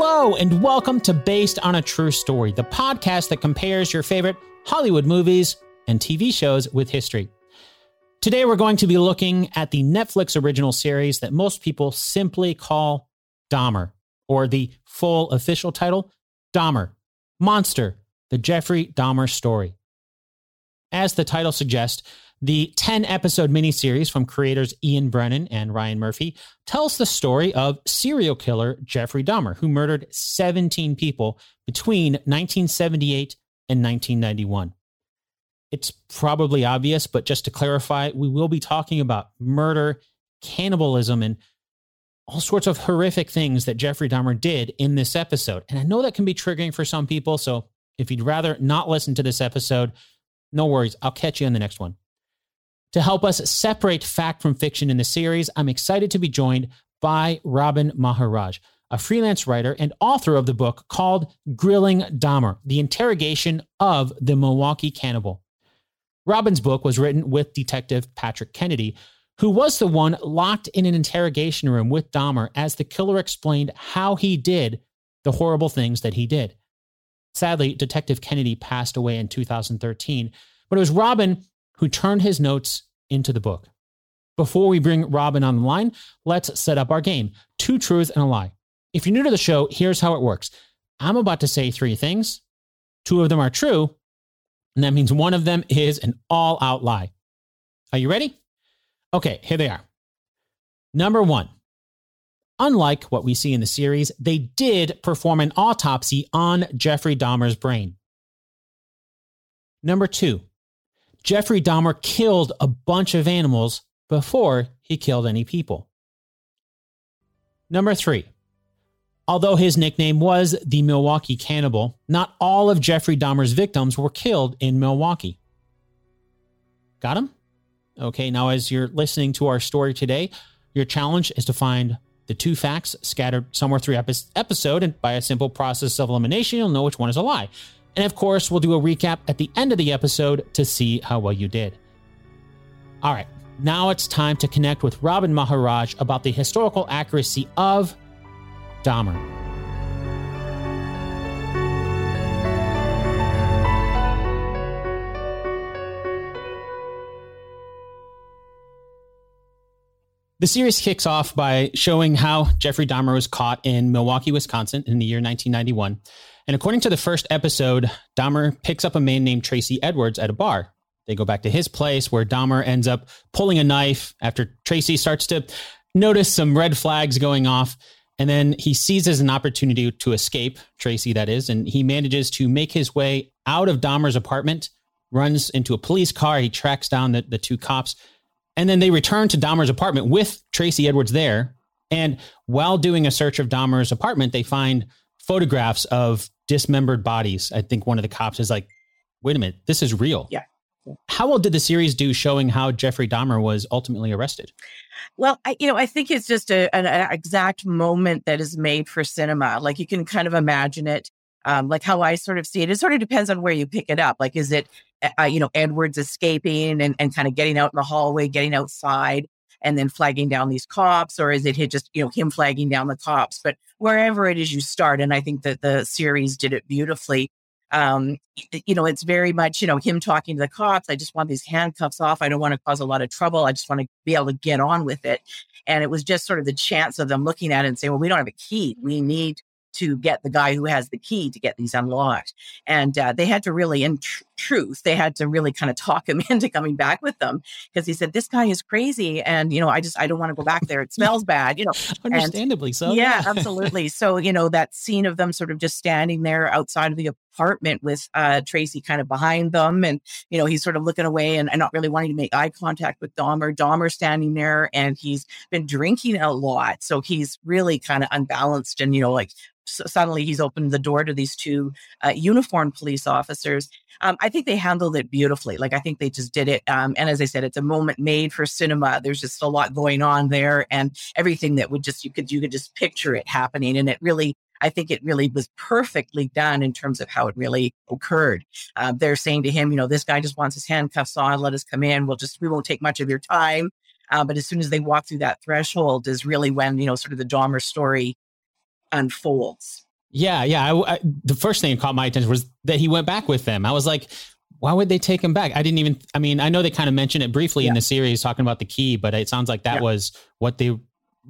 Hello, and welcome to Based on a True Story, the podcast that compares your favorite Hollywood movies and TV shows with history. Today, we're going to be looking at the Netflix original series that most people simply call Dahmer, or the full official title, Dahmer Monster, the Jeffrey Dahmer story. As the title suggests, the 10 episode miniseries from creators Ian Brennan and Ryan Murphy tells the story of serial killer Jeffrey Dahmer, who murdered 17 people between 1978 and 1991. It's probably obvious, but just to clarify, we will be talking about murder, cannibalism, and all sorts of horrific things that Jeffrey Dahmer did in this episode. And I know that can be triggering for some people. So if you'd rather not listen to this episode, no worries. I'll catch you in the next one. To help us separate fact from fiction in the series, I'm excited to be joined by Robin Maharaj, a freelance writer and author of the book called Grilling Dahmer The Interrogation of the Milwaukee Cannibal. Robin's book was written with Detective Patrick Kennedy, who was the one locked in an interrogation room with Dahmer as the killer explained how he did the horrible things that he did. Sadly, Detective Kennedy passed away in 2013, but it was Robin who turned his notes into the book. Before we bring Robin on the line, let's set up our game two truths and a lie. If you're new to the show, here's how it works I'm about to say three things, two of them are true, and that means one of them is an all out lie. Are you ready? Okay, here they are. Number one, unlike what we see in the series, they did perform an autopsy on Jeffrey Dahmer's brain. Number two, Jeffrey Dahmer killed a bunch of animals before he killed any people. Number three, although his nickname was the Milwaukee Cannibal, not all of Jeffrey Dahmer's victims were killed in Milwaukee. Got him? Okay, now as you're listening to our story today, your challenge is to find the two facts scattered somewhere through episode, and by a simple process of elimination, you'll know which one is a lie. And of course, we'll do a recap at the end of the episode to see how well you did. All right, now it's time to connect with Robin Maharaj about the historical accuracy of Dahmer. The series kicks off by showing how Jeffrey Dahmer was caught in Milwaukee, Wisconsin in the year 1991 and according to the first episode, Dahmer picks up a man named Tracy Edwards at a bar. They go back to his place where Dahmer ends up pulling a knife after Tracy starts to notice some red flags going off. And then he seizes an opportunity to escape, Tracy, that is, and he manages to make his way out of Dahmer's apartment, runs into a police car. He tracks down the, the two cops. And then they return to Dahmer's apartment with Tracy Edwards there. And while doing a search of Dahmer's apartment, they find photographs of dismembered bodies. I think one of the cops is like, wait a minute, this is real. Yeah. How well did the series do showing how Jeffrey Dahmer was ultimately arrested? Well, I, you know, I think it's just a, an, an, exact moment that is made for cinema. Like you can kind of imagine it, um, like how I sort of see it. It sort of depends on where you pick it up. Like, is it, uh, you know, Edwards escaping and, and kind of getting out in the hallway, getting outside? and then flagging down these cops, or is it just you know him flagging down the cops? But wherever it is you start, and I think that the series did it beautifully. Um, you know, it's very much you know him talking to the cops. I just want these handcuffs off. I don't want to cause a lot of trouble. I just want to be able to get on with it. And it was just sort of the chance of them looking at it and saying, "Well, we don't have a key. We need to get the guy who has the key to get these unlocked. And uh, they had to really, in tr- truth, they had to really kind of talk him into coming back with them because he said, This guy is crazy. And, you know, I just, I don't want to go back there. It smells bad, you know. Understandably and, so. Yeah, absolutely. So, you know, that scene of them sort of just standing there outside of the apartment with uh, Tracy kind of behind them. And, you know, he's sort of looking away and, and not really wanting to make eye contact with Dahmer. Dahmer standing there and he's been drinking a lot. So he's really kind of unbalanced and, you know, like suddenly he's opened the door to these two uh, uniformed police officers. Um, I think they handled it beautifully. Like I think they just did it. Um, and as I said, it's a moment made for cinema. There's just a lot going on there, and everything that would just you could you could just picture it happening, and it really. I think it really was perfectly done in terms of how it really occurred. Uh, they're saying to him, you know, this guy just wants his handcuffs on. Let us come in. We'll just, we won't take much of your time. Uh, but as soon as they walk through that threshold is really when, you know, sort of the Dahmer story unfolds. Yeah, yeah. I, I, the first thing that caught my attention was that he went back with them. I was like, why would they take him back? I didn't even. I mean, I know they kind of mentioned it briefly yeah. in the series, talking about the key, but it sounds like that yeah. was what they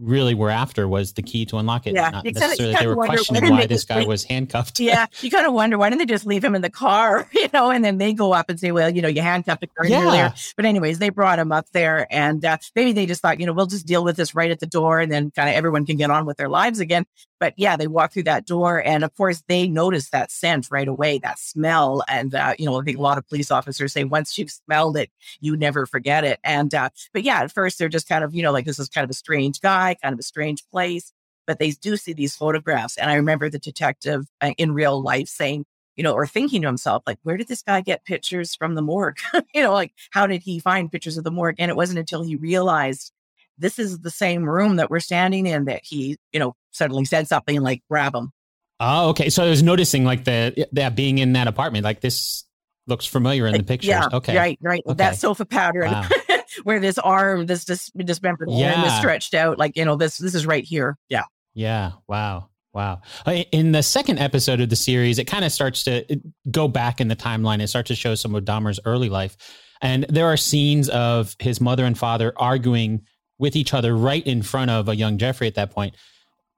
really were after was the key to unlock it. Yeah, not necessarily they were questioning why this guy leave, was handcuffed. yeah, you kind of wonder why didn't they just leave him in the car, you know, and then they go up and say, well, you know, you handcuffed a car yeah. earlier. But anyways, they brought him up there, and uh, maybe they just thought, you know, we'll just deal with this right at the door, and then kind of everyone can get on with their lives again. But yeah, they walk through that door, and of course, they notice that scent right away, that smell, and uh, you know, I think a lot of police officers say once you've smelled it, you never forget it. And uh, but yeah, at first they're just kind of, you know, like this is kind of a strange guy, kind of a strange place, but they do see these photographs. And I remember the detective uh, in real life saying, you know, or thinking to himself, like, where did this guy get pictures from the morgue? you know, like, how did he find pictures of the morgue? And it wasn't until he realized this is the same room that we're standing in that he, you know, suddenly said something like, grab him. Oh, okay. So I was noticing like the that being in that apartment, like this looks familiar in the pictures. Yeah, okay. Right, right. Okay. That sofa pattern. Wow. where this arm, this dis- dismembered yeah. arm is stretched out. Like, you know, this this is right here. Yeah. Yeah. Wow. Wow. Uh, in the second episode of the series, it kind of starts to go back in the timeline. It starts to show some of Dahmer's early life. And there are scenes of his mother and father arguing with each other right in front of a young Jeffrey at that point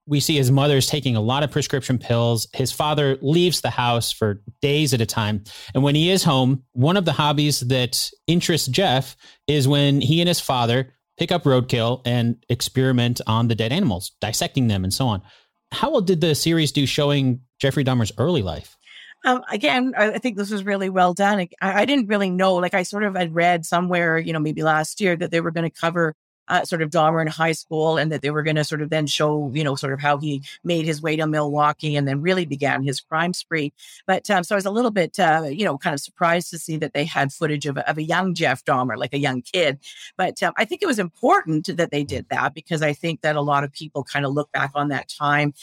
we see his mother's taking a lot of prescription pills. His father leaves the house for days at a time. And when he is home, one of the hobbies that interests Jeff is when he and his father pick up roadkill and experiment on the dead animals, dissecting them and so on. How well did the series do showing Jeffrey Dahmer's early life? Um, again, I think this was really well done. I, I, didn't really know, like I sort of had read somewhere, you know, maybe last year that they were going to cover uh, sort of Dahmer in high school and that they were going to sort of then show, you know, sort of how he made his way to Milwaukee and then really began his crime spree. But um, so I was a little bit, uh, you know, kind of surprised to see that they had footage of, of a young Jeff Dahmer, like a young kid. But um, I think it was important that they did that because I think that a lot of people kind of look back on that time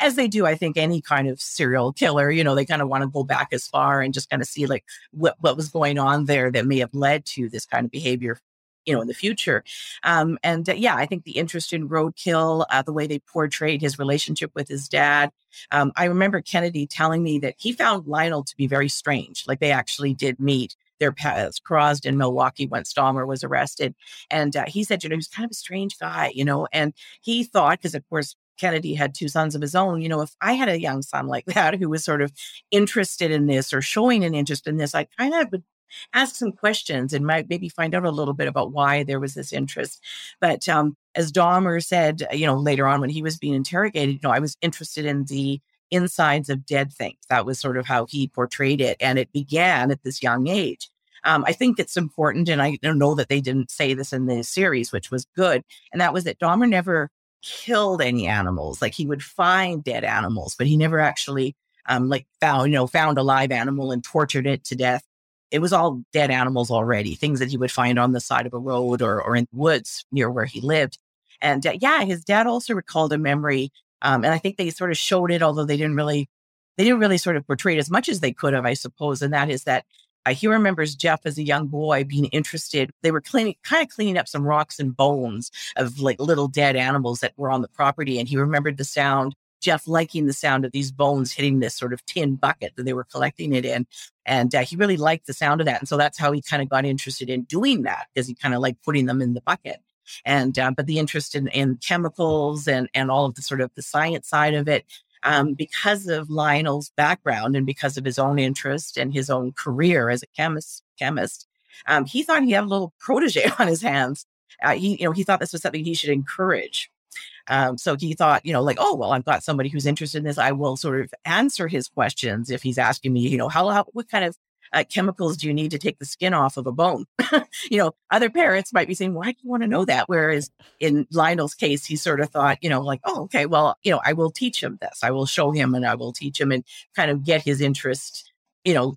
as they do, I think any kind of serial killer, you know, they kind of want to go back as far and just kind of see like what, what was going on there that may have led to this kind of behavior you know, in the future. Um, and uh, yeah, I think the interest in roadkill, uh, the way they portrayed his relationship with his dad. Um, I remember Kennedy telling me that he found Lionel to be very strange. Like they actually did meet their paths crossed in Milwaukee when Dahmer was arrested. And uh, he said, you know, he's kind of a strange guy, you know, and he thought, because of course, Kennedy had two sons of his own. You know, if I had a young son like that who was sort of interested in this or showing an interest in this, I kind of would ask some questions and might maybe find out a little bit about why there was this interest. But um, as Dahmer said, uh, you know, later on when he was being interrogated, you know, I was interested in the insides of dead things. That was sort of how he portrayed it. And it began at this young age. Um, I think it's important, and I know that they didn't say this in the series, which was good, and that was that Dahmer never killed any animals. Like he would find dead animals, but he never actually um, like found, you know, found a live animal and tortured it to death it was all dead animals already, things that he would find on the side of a road or, or in woods near where he lived. And uh, yeah, his dad also recalled a memory. Um, and I think they sort of showed it, although they didn't really, they didn't really sort of portray it as much as they could have, I suppose. And that is that uh, he remembers Jeff as a young boy being interested. They were cleaning, kind of cleaning up some rocks and bones of like little dead animals that were on the property. And he remembered the sound Jeff liking the sound of these bones hitting this sort of tin bucket that they were collecting it in. And uh, he really liked the sound of that. And so that's how he kind of got interested in doing that because he kind of liked putting them in the bucket. And, uh, but the interest in, in chemicals and, and all of the sort of the science side of it, um, because of Lionel's background and because of his own interest and his own career as a chemist, chemist, um, he thought he had a little protege on his hands. Uh, he, you know, he thought this was something he should encourage. Um, so he thought, you know, like, oh, well, I've got somebody who's interested in this. I will sort of answer his questions if he's asking me, you know, how, how what kind of uh, chemicals do you need to take the skin off of a bone? you know, other parents might be saying, why do you want to know that? Whereas in Lionel's case, he sort of thought, you know, like, oh, okay, well, you know, I will teach him this. I will show him and I will teach him and kind of get his interest, you know,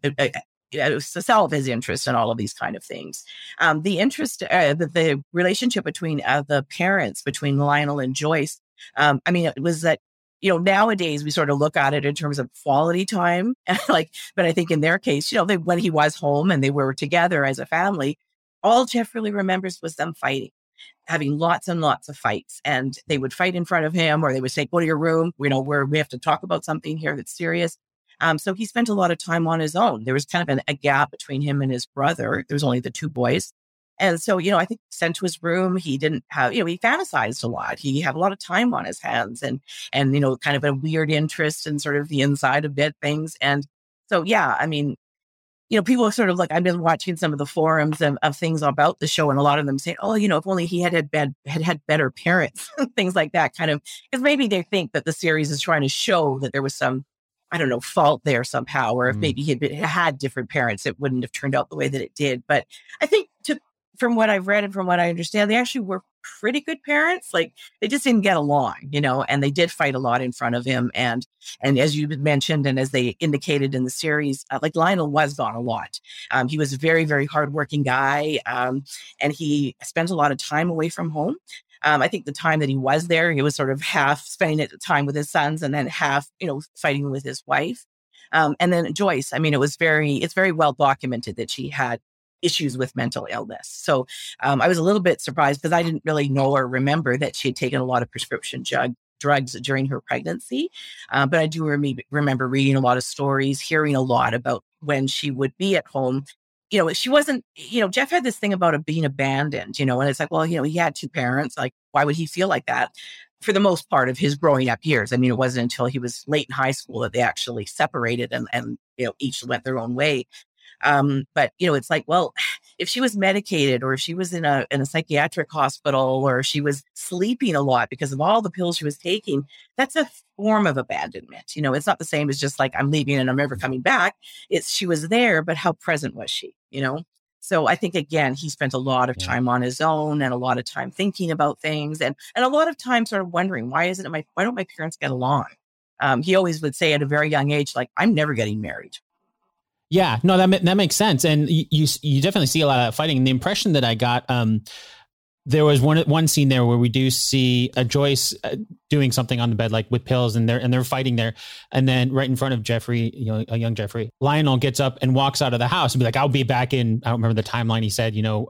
to solve his interest in all of these kind of things. Um, the interest, uh, the, the, relationship between uh, the parents, between Lionel and Joyce, um, I mean, it was that, you know, nowadays we sort of look at it in terms of quality time. like, but I think in their case, you know, they, when he was home and they were together as a family, all Jeff really remembers was them fighting. having lots and lots of fights and they would fight in front of him or they would say, go to your room, you know, where we have to talk about something here that's serious. Um, so he spent a lot of time on his own. There was kind of an, a gap between him and his brother. There was only the two boys. And so, you know, I think sent to his room, he didn't have, you know, he fantasized a lot. He had a lot of time on his hands and, and, you know, kind of a weird interest in sort of the inside of dead things. And so, yeah, I mean, you know, people sort of like, I've been watching some of the forums of, of things about the show and a lot of them say, oh, you know, if only he had had bad, had had better parents, things like that kind of, because maybe they think that the series is trying to show that there was some I don't know, fault there somehow, or if mm. maybe he had, been, had different parents, it wouldn't have turned out the way that it did. But I think to from what I've read and from what I understand, they actually were pretty good parents. Like they just didn't get along, you know, and they did fight a lot in front of him. And and as you mentioned, and as they indicated in the series, uh, like Lionel was gone a lot. Um, he was a very very hardworking guy, um, and he spent a lot of time away from home. Um, I think the time that he was there, he was sort of half spending it time with his sons and then half, you know, fighting with his wife. Um, and then Joyce, I mean, it was very, it's very well documented that she had issues with mental illness. So um, I was a little bit surprised because I didn't really know or remember that she had taken a lot of prescription drug, drugs during her pregnancy. Uh, but I do rem- remember reading a lot of stories, hearing a lot about when she would be at home. You know, she wasn't, you know, Jeff had this thing about being abandoned, you know, and it's like, well, you know, he had two parents. Like, why would he feel like that? For the most part of his growing up years. I mean, it wasn't until he was late in high school that they actually separated and, and you know, each went their own way. Um, but you know, it's like, well, if she was medicated or if she was in a in a psychiatric hospital or she was sleeping a lot because of all the pills she was taking, that's a form of abandonment. You know, it's not the same as just like I'm leaving and I'm never coming back. It's she was there, but how present was she? You know? So I think again, he spent a lot of time on his own and a lot of time thinking about things and and a lot of time sort of wondering why isn't my why don't my parents get along? Um, he always would say at a very young age, like, I'm never getting married. Yeah, no, that that makes sense, and you you definitely see a lot of fighting. And the impression that I got, um, there was one one scene there where we do see a Joyce uh, doing something on the bed, like with pills, and they're and they're fighting there, and then right in front of Jeffrey, you know, a young Jeffrey, Lionel gets up and walks out of the house and be like, "I'll be back in." I don't remember the timeline. He said, you know,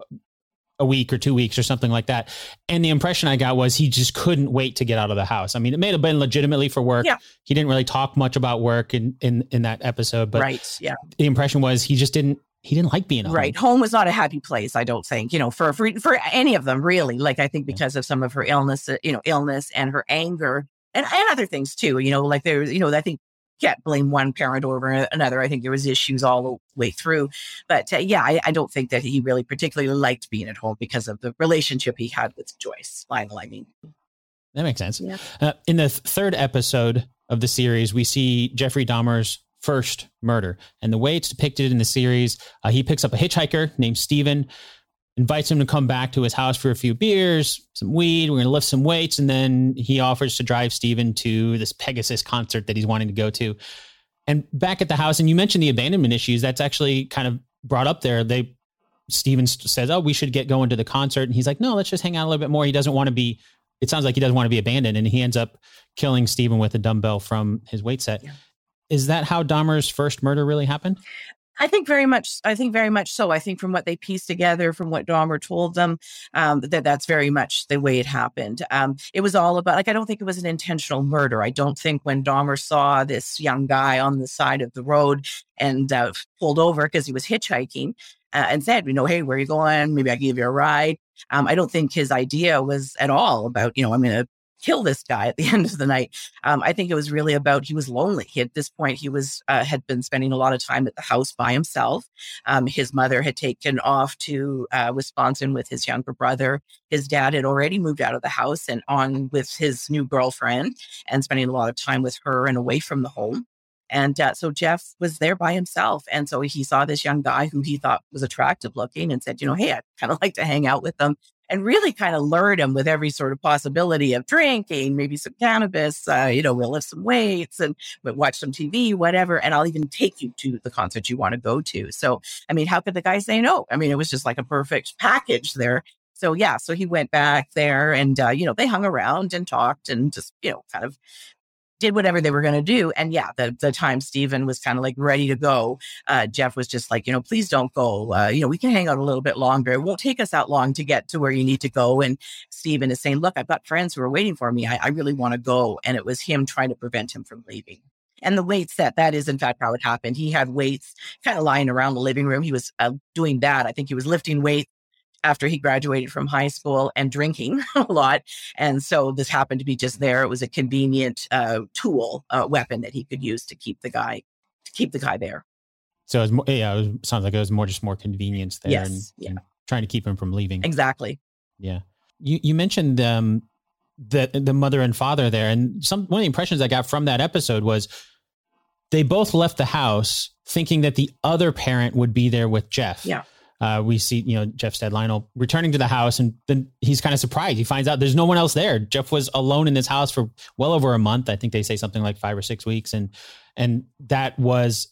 a week or two weeks or something like that. And the impression I got was he just couldn't wait to get out of the house. I mean, it may have been legitimately for work. Yeah. He didn't really talk much about work in in, in that episode, but right. Yeah. the impression was he just didn't he didn't like being right. Home. home was not a happy place, I don't think. You know, for for for any of them really. Like I think because of some of her illness, you know, illness and her anger and, and other things too. You know, like there, you know, I think can't blame one parent over another. I think there was issues all the way through. But uh, yeah, I, I, don't think that he really particularly liked being at home because of the relationship he had with Joyce, Lionel, I mean. That makes sense. Yeah. Uh, in the third episode of the series, we see Jeffrey Dahmer's first murder. And the way it's depicted in the series, uh, he picks up a hitchhiker named Steven invites him to come back to his house for a few beers, some weed. We're going to lift some weights. And then he offers to drive Steven to this Pegasus concert that he's wanting to go to. And back at the house, and you mentioned the abandonment issues. That's actually kind of brought up there. They, Steven says, Oh, we should get going to the concert. And he's like, No, let's just hang out a little bit more. He doesn't want to be, it sounds like he doesn't want to be abandoned. And he ends up killing Steven with a dumbbell from his weight set. Yeah. Is that how Dahmer's first murder really happened? I think very much. I think very much so. I think from what they pieced together, from what Dahmer told them, um, that that's very much the way it happened. Um, it was all about like I don't think it was an intentional murder. I don't think when Dahmer saw this young guy on the side of the road and uh, pulled over because he was hitchhiking uh, and said, you know, hey, where are you going? Maybe I can give you a ride. Um, I don't think his idea was at all about, you know, I'm going to kill this guy at the end of the night. Um, I think it was really about he was lonely. He, at this point, he was uh, had been spending a lot of time at the house by himself. Um, his mother had taken off to uh, Wisconsin with his younger brother. His dad had already moved out of the house and on with his new girlfriend and spending a lot of time with her and away from the home. And uh, so Jeff was there by himself. And so he saw this young guy who he thought was attractive looking and said, you know, hey, I'd kind of like to hang out with them and really kind of lured him with every sort of possibility of drinking, maybe some cannabis, uh, you know, we'll lift some weights and watch some TV, whatever. And I'll even take you to the concert you want to go to. So, I mean, how could the guy say no? I mean, it was just like a perfect package there. So yeah, so he went back there and, uh, you know, they hung around and talked and just, you know, kind of did whatever they were going to do. And yeah, the, the time Steven was kind of like ready to go, uh, Jeff was just like, you know, please don't go. Uh, you know, we can hang out a little bit longer. It won't take us that long to get to where you need to go. And Steven is saying, look, I've got friends who are waiting for me. I, I really want to go. And it was him trying to prevent him from leaving. And the weights that that is in fact how it happened. He had weights kind of lying around the living room. He was uh, doing that. I think he was lifting weights after he graduated from high school and drinking a lot. And so this happened to be just there. It was a convenient uh, tool, uh, weapon that he could use to keep the guy, to keep the guy there. So it was more, yeah, it was, sounds like it was more just more convenience there yes, and, yeah. and trying to keep him from leaving. Exactly. Yeah. You, you mentioned um, the, the mother and father there. And some, one of the impressions I got from that episode was they both left the house thinking that the other parent would be there with Jeff. Yeah uh, we see, you know, Jeff's dad, Lionel, returning to the house, and then he's kind of surprised. He finds out there's no one else there. Jeff was alone in this house for well over a month. I think they say something like five or six weeks, and and that was,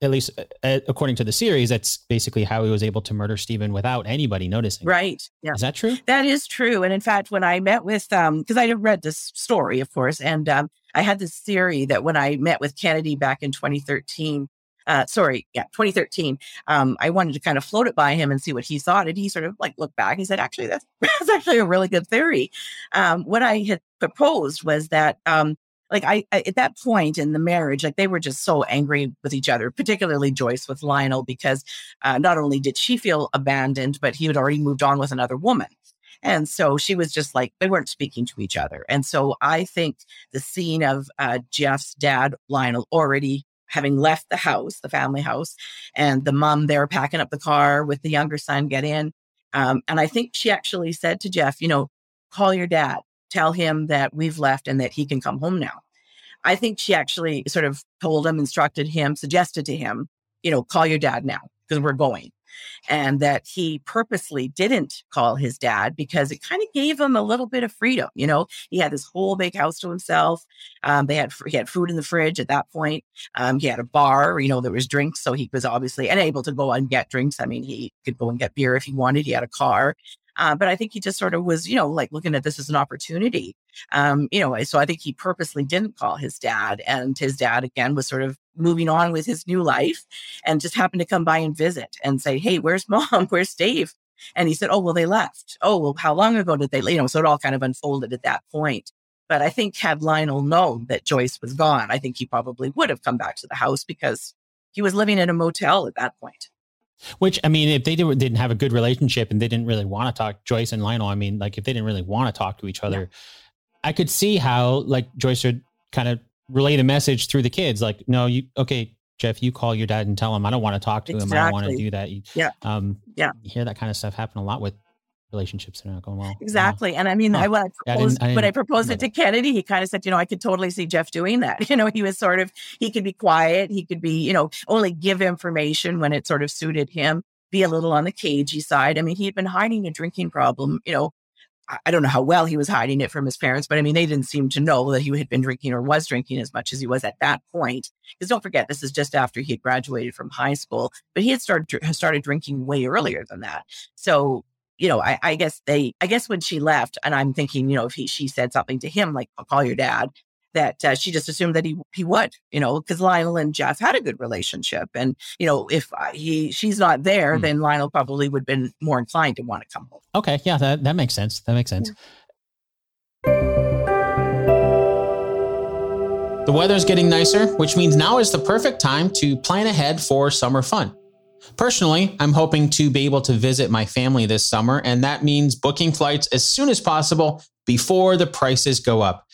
at least uh, according to the series, that's basically how he was able to murder Steven without anybody noticing. Right? Yeah. Is that true? That is true. And in fact, when I met with, um, because I had read this story, of course, and um, I had this theory that when I met with Kennedy back in 2013 uh, sorry, yeah, 2013. Um, I wanted to kind of float it by him and see what he thought. And he sort of like looked back. He said, actually, that's, that's actually a really good theory. Um, what I had proposed was that, um, like I, I, at that point in the marriage, like they were just so angry with each other, particularly Joyce with Lionel, because uh, not only did she feel abandoned, but he had already moved on with another woman. And so she was just like, they weren't speaking to each other. And so I think the scene of uh, Jeff's dad, Lionel, already having left the house, the family house, and the mom there packing up the car with the younger son get in. Um, and I think she actually said to Jeff, you know, call your dad, tell him that we've left and that he can come home now. I think she actually sort of told him, instructed him, suggested to him, you know, call your dad now because we're going and that he purposely didn't call his dad because it kind of gave him a little bit of freedom. You know, he had this whole big house to himself. Um, they had he had food in the fridge at that point. Um, he had a bar. You know, there was drinks, so he was obviously unable to go and get drinks. I mean, he could go and get beer if he wanted. He had a car. Uh, but I think he just sort of was, you know, like looking at this as an opportunity. Um, you know, so I think he purposely didn't call his dad. And his dad, again, was sort of moving on with his new life and just happened to come by and visit and say, Hey, where's mom? Where's Dave? And he said, Oh, well, they left. Oh, well, how long ago did they, you know, so it all kind of unfolded at that point. But I think had Lionel known that Joyce was gone, I think he probably would have come back to the house because he was living in a motel at that point. Which I mean, if they didn't, have a good relationship and they didn't really want to talk, Joyce and Lionel. I mean, like if they didn't really want to talk to each other, yeah. I could see how like Joyce would kind of relay the message through the kids. Like, no, you okay, Jeff, you call your dad and tell him I don't want to talk to exactly. him. I don't want to do that. Yeah, um, yeah. You hear that kind of stuff happen a lot with relationships are not going well. Exactly. And I mean, I, when I proposed, I I when I proposed it to Kennedy, he kind of said, you know, I could totally see Jeff doing that. You know, he was sort of, he could be quiet. He could be, you know, only give information when it sort of suited him be a little on the cagey side. I mean, he had been hiding a drinking problem, you know, I don't know how well he was hiding it from his parents, but I mean, they didn't seem to know that he had been drinking or was drinking as much as he was at that point. Because don't forget, this is just after he had graduated from high school, but he had started started drinking way earlier than that. So, you know, I, I guess they, I guess when she left, and I'm thinking, you know, if he she said something to him like, "I'll call your dad," that uh, she just assumed that he he would, you know, because Lionel and Jeff had a good relationship, and you know, if uh, he she's not there, mm. then Lionel probably would have been more inclined to want to come home. Okay, yeah, that that makes sense. That makes sense. Yeah. The weather's getting nicer, which means now is the perfect time to plan ahead for summer fun. Personally, I'm hoping to be able to visit my family this summer, and that means booking flights as soon as possible before the prices go up.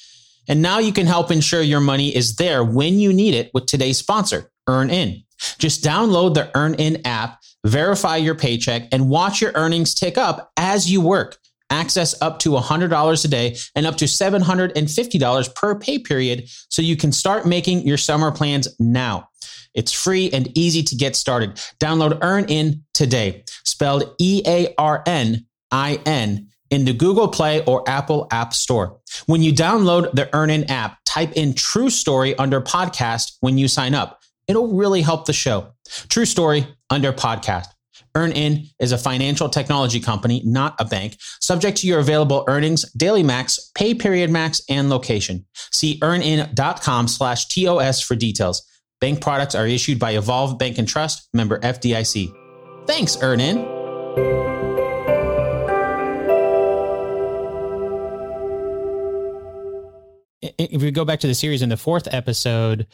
And now you can help ensure your money is there when you need it with today's sponsor, EarnIn. Just download the EarnIn app, verify your paycheck, and watch your earnings tick up as you work. Access up to $100 a day and up to $750 per pay period so you can start making your summer plans now. It's free and easy to get started. Download EarnIn today, spelled E A R N I N in the Google Play or Apple App Store. When you download the EarnIn app, type in True Story under podcast when you sign up. It'll really help the show. True Story under podcast. EarnIn is a financial technology company, not a bank, subject to your available earnings, daily max, pay period max, and location. See earnin.com slash TOS for details. Bank products are issued by Evolve Bank and Trust, member FDIC. Thanks, EarnIn. If we go back to the series in the fourth episode,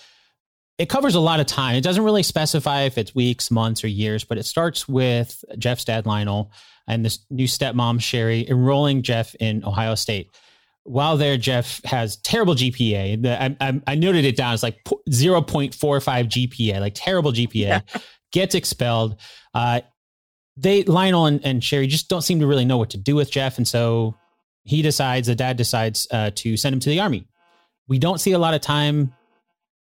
it covers a lot of time. It doesn't really specify if it's weeks, months, or years, but it starts with Jeff's dad, Lionel, and this new stepmom, Shari, enrolling Jeff in Ohio State. While there, Jeff has terrible GPA. I, I, I noted it down. It's like 0.45 GPA, like terrible GPA. Gets expelled. Uh, they Lionel and, and Shari just don't seem to really know what to do with Jeff, and so he decides. The dad decides uh, to send him to the army. We don't see a lot of time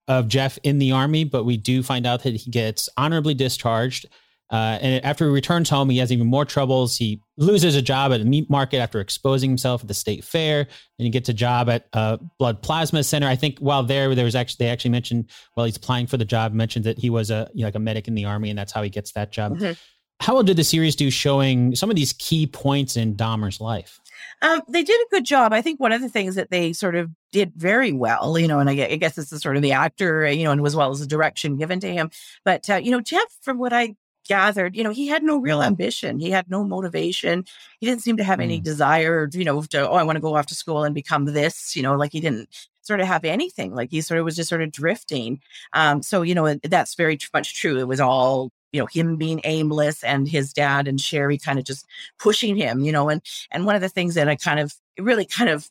of Jeff in the army, but we do find out that he gets honorably discharged. Uh, and after he returns home, he has even more troubles. He loses a job at a meat market after exposing himself at the state fair, and he gets a job at a blood plasma center. I think while there, there was actually they actually mentioned while he's applying for the job, mentioned that he was a you know, like a medic in the army, and that's how he gets that job. Mm-hmm. How well did the series do showing some of these key points in Dahmer's life? Um, they did a good job. I think one of the things that they sort of did very well, you know, and I, I guess it's the sort of the actor, you know, and as well as the direction given to him. But, uh, you know, Jeff, from what I gathered, you know, he had no real ambition. He had no motivation. He didn't seem to have any mm. desire, you know, to, oh, I want to go off to school and become this, you know, like he didn't sort of have anything. Like he sort of was just sort of drifting. Um, so, you know, that's very much true. It was all you know him being aimless and his dad and Shari kind of just pushing him, you know, and and one of the things that I kind of really kind of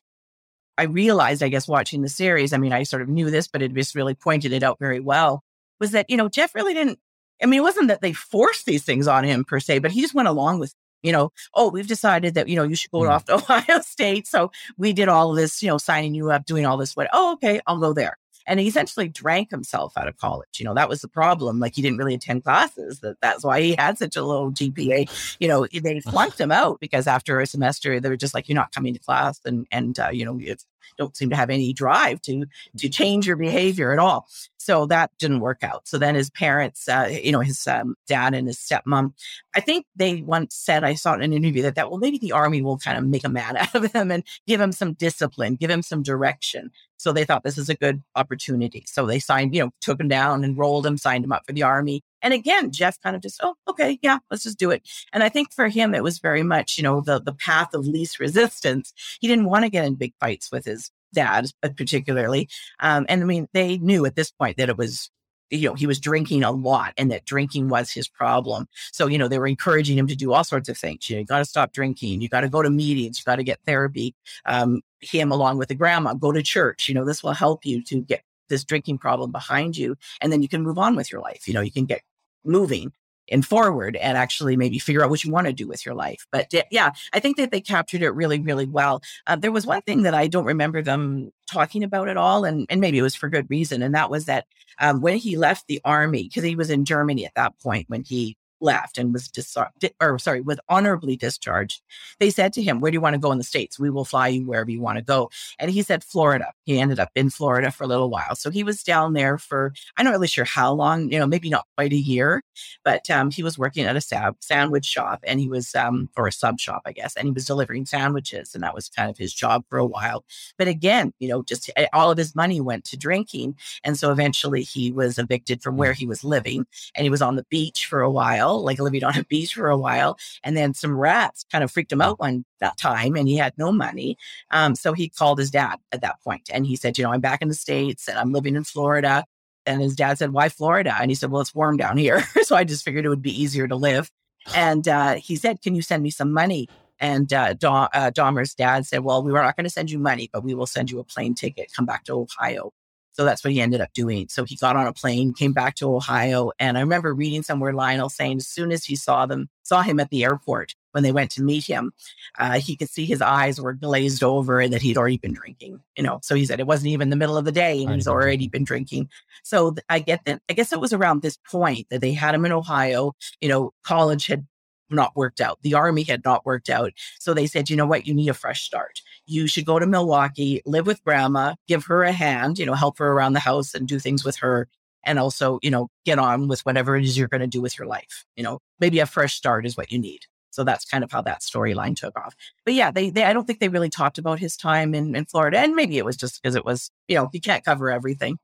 I realized, I guess, watching the series. I mean, I sort of knew this, but it just really pointed it out very well. Was that you know Jeff really didn't. I mean, it wasn't that they forced these things on him per se, but he just went along with you know, oh, we've decided that, you know, you should go mm. off to Ohio State. So we did all of this, you know, signing you up, doing all this. What? Oh, okay, I'll go there and he essentially drank himself out of college. You know, that was the problem. Like he didn't really attend classes. That that's why he had such a low GPA. You know, they flunked him out because after a semester they were just like, "You're not coming to class," and and uh, you know, it's don't seem to have any drive to to change your behavior at all. So that didn't work out. So then his parents, uh, you know, his um, dad and his stepmom, I think they once said, I saw in an interview that that well maybe the army will kind of make a man out of him and give him some discipline, give him some direction. So they thought this is a good opportunity. So they signed, you know, took him down, enrolled him, signed him up for the army. And again, Jeff kind of just, oh, okay, yeah, let's just do it. And I think for him, it was very much, you know, the the path of least resistance. He didn't want to get in big fights with his dad, uh, particularly. Um, and I mean, they knew at this point that it was you know, he was drinking a lot and that drinking was his problem. So, you know, they were encouraging him to do all sorts of things. You, know, you got to stop drinking. You got to go to meetings. You got to get therapy. Um, him along with the grandma, go to church. You know, this will help you to get this drinking problem behind you. And then you can move on with your life. You know, you can get moving and forward and actually maybe figure out what you want to do with your life. But yeah, I think that they captured it really, really well. Uh, there was one thing that I don't remember them talking about at all, and, and maybe it was for good reason. And that was that um, when he left the army, because he was in Germany at that point when he left and was dis- or sorry, was honorably discharged. They said to him, "Where do you want to go in the states? We will fly you wherever you want to go." And he said, "Florida." He ended up in Florida for a little while, so he was down there for I'm not really sure how long. You know, maybe not quite a year, but um, he was working at a sab- sandwich shop, and he was um, or a sub shop, I guess, and he was delivering sandwiches, and that was kind of his job for a while. But again, you know, just eh, all of his money went to drinking, and so eventually he was evicted from where he was living, and he was on the beach for a while while, like living on a beach for a while. And then some rats kind of freaked him out one that time and he had no money. Um, so he called his dad at that point and he said, you know, I'm back in the States and I'm living in Florida. And his dad said, why Florida? And he said, well, it's warm down here. so I just figured it would be easier to live. And uh, he said, can you send me some money? And uh, Dom, uh, Dahmer's dad said, well, we were not going to send you money, but we will send you a plane ticket. Come back to Ohio. So that's what he ended up doing. So he got on a plane, came back to Ohio. And I remember reading somewhere Lionel saying as soon as he saw them, saw him at the airport when they went to meet him, uh, he could see his eyes were glazed over and that he'd already been drinking, you know. So he said it wasn't even the middle of the day and he's already been drinking. So I get that. I guess it was around this point that they had him in Ohio. You know, college had not worked out. The army had not worked out. So they said, you know what? You need a fresh start you should go to Milwaukee, live with grandma, give her a hand, you know, help her around the house and do things with her. and also, you know, get on with whatever it is you're going to do with your life. You know, maybe a fresh start is what you need. So that's kind of how that storyline took off. But yeah, they, they, I don't think they really talked about his time in, in Florida. And maybe it was just because it was, you know, you can't cover everything.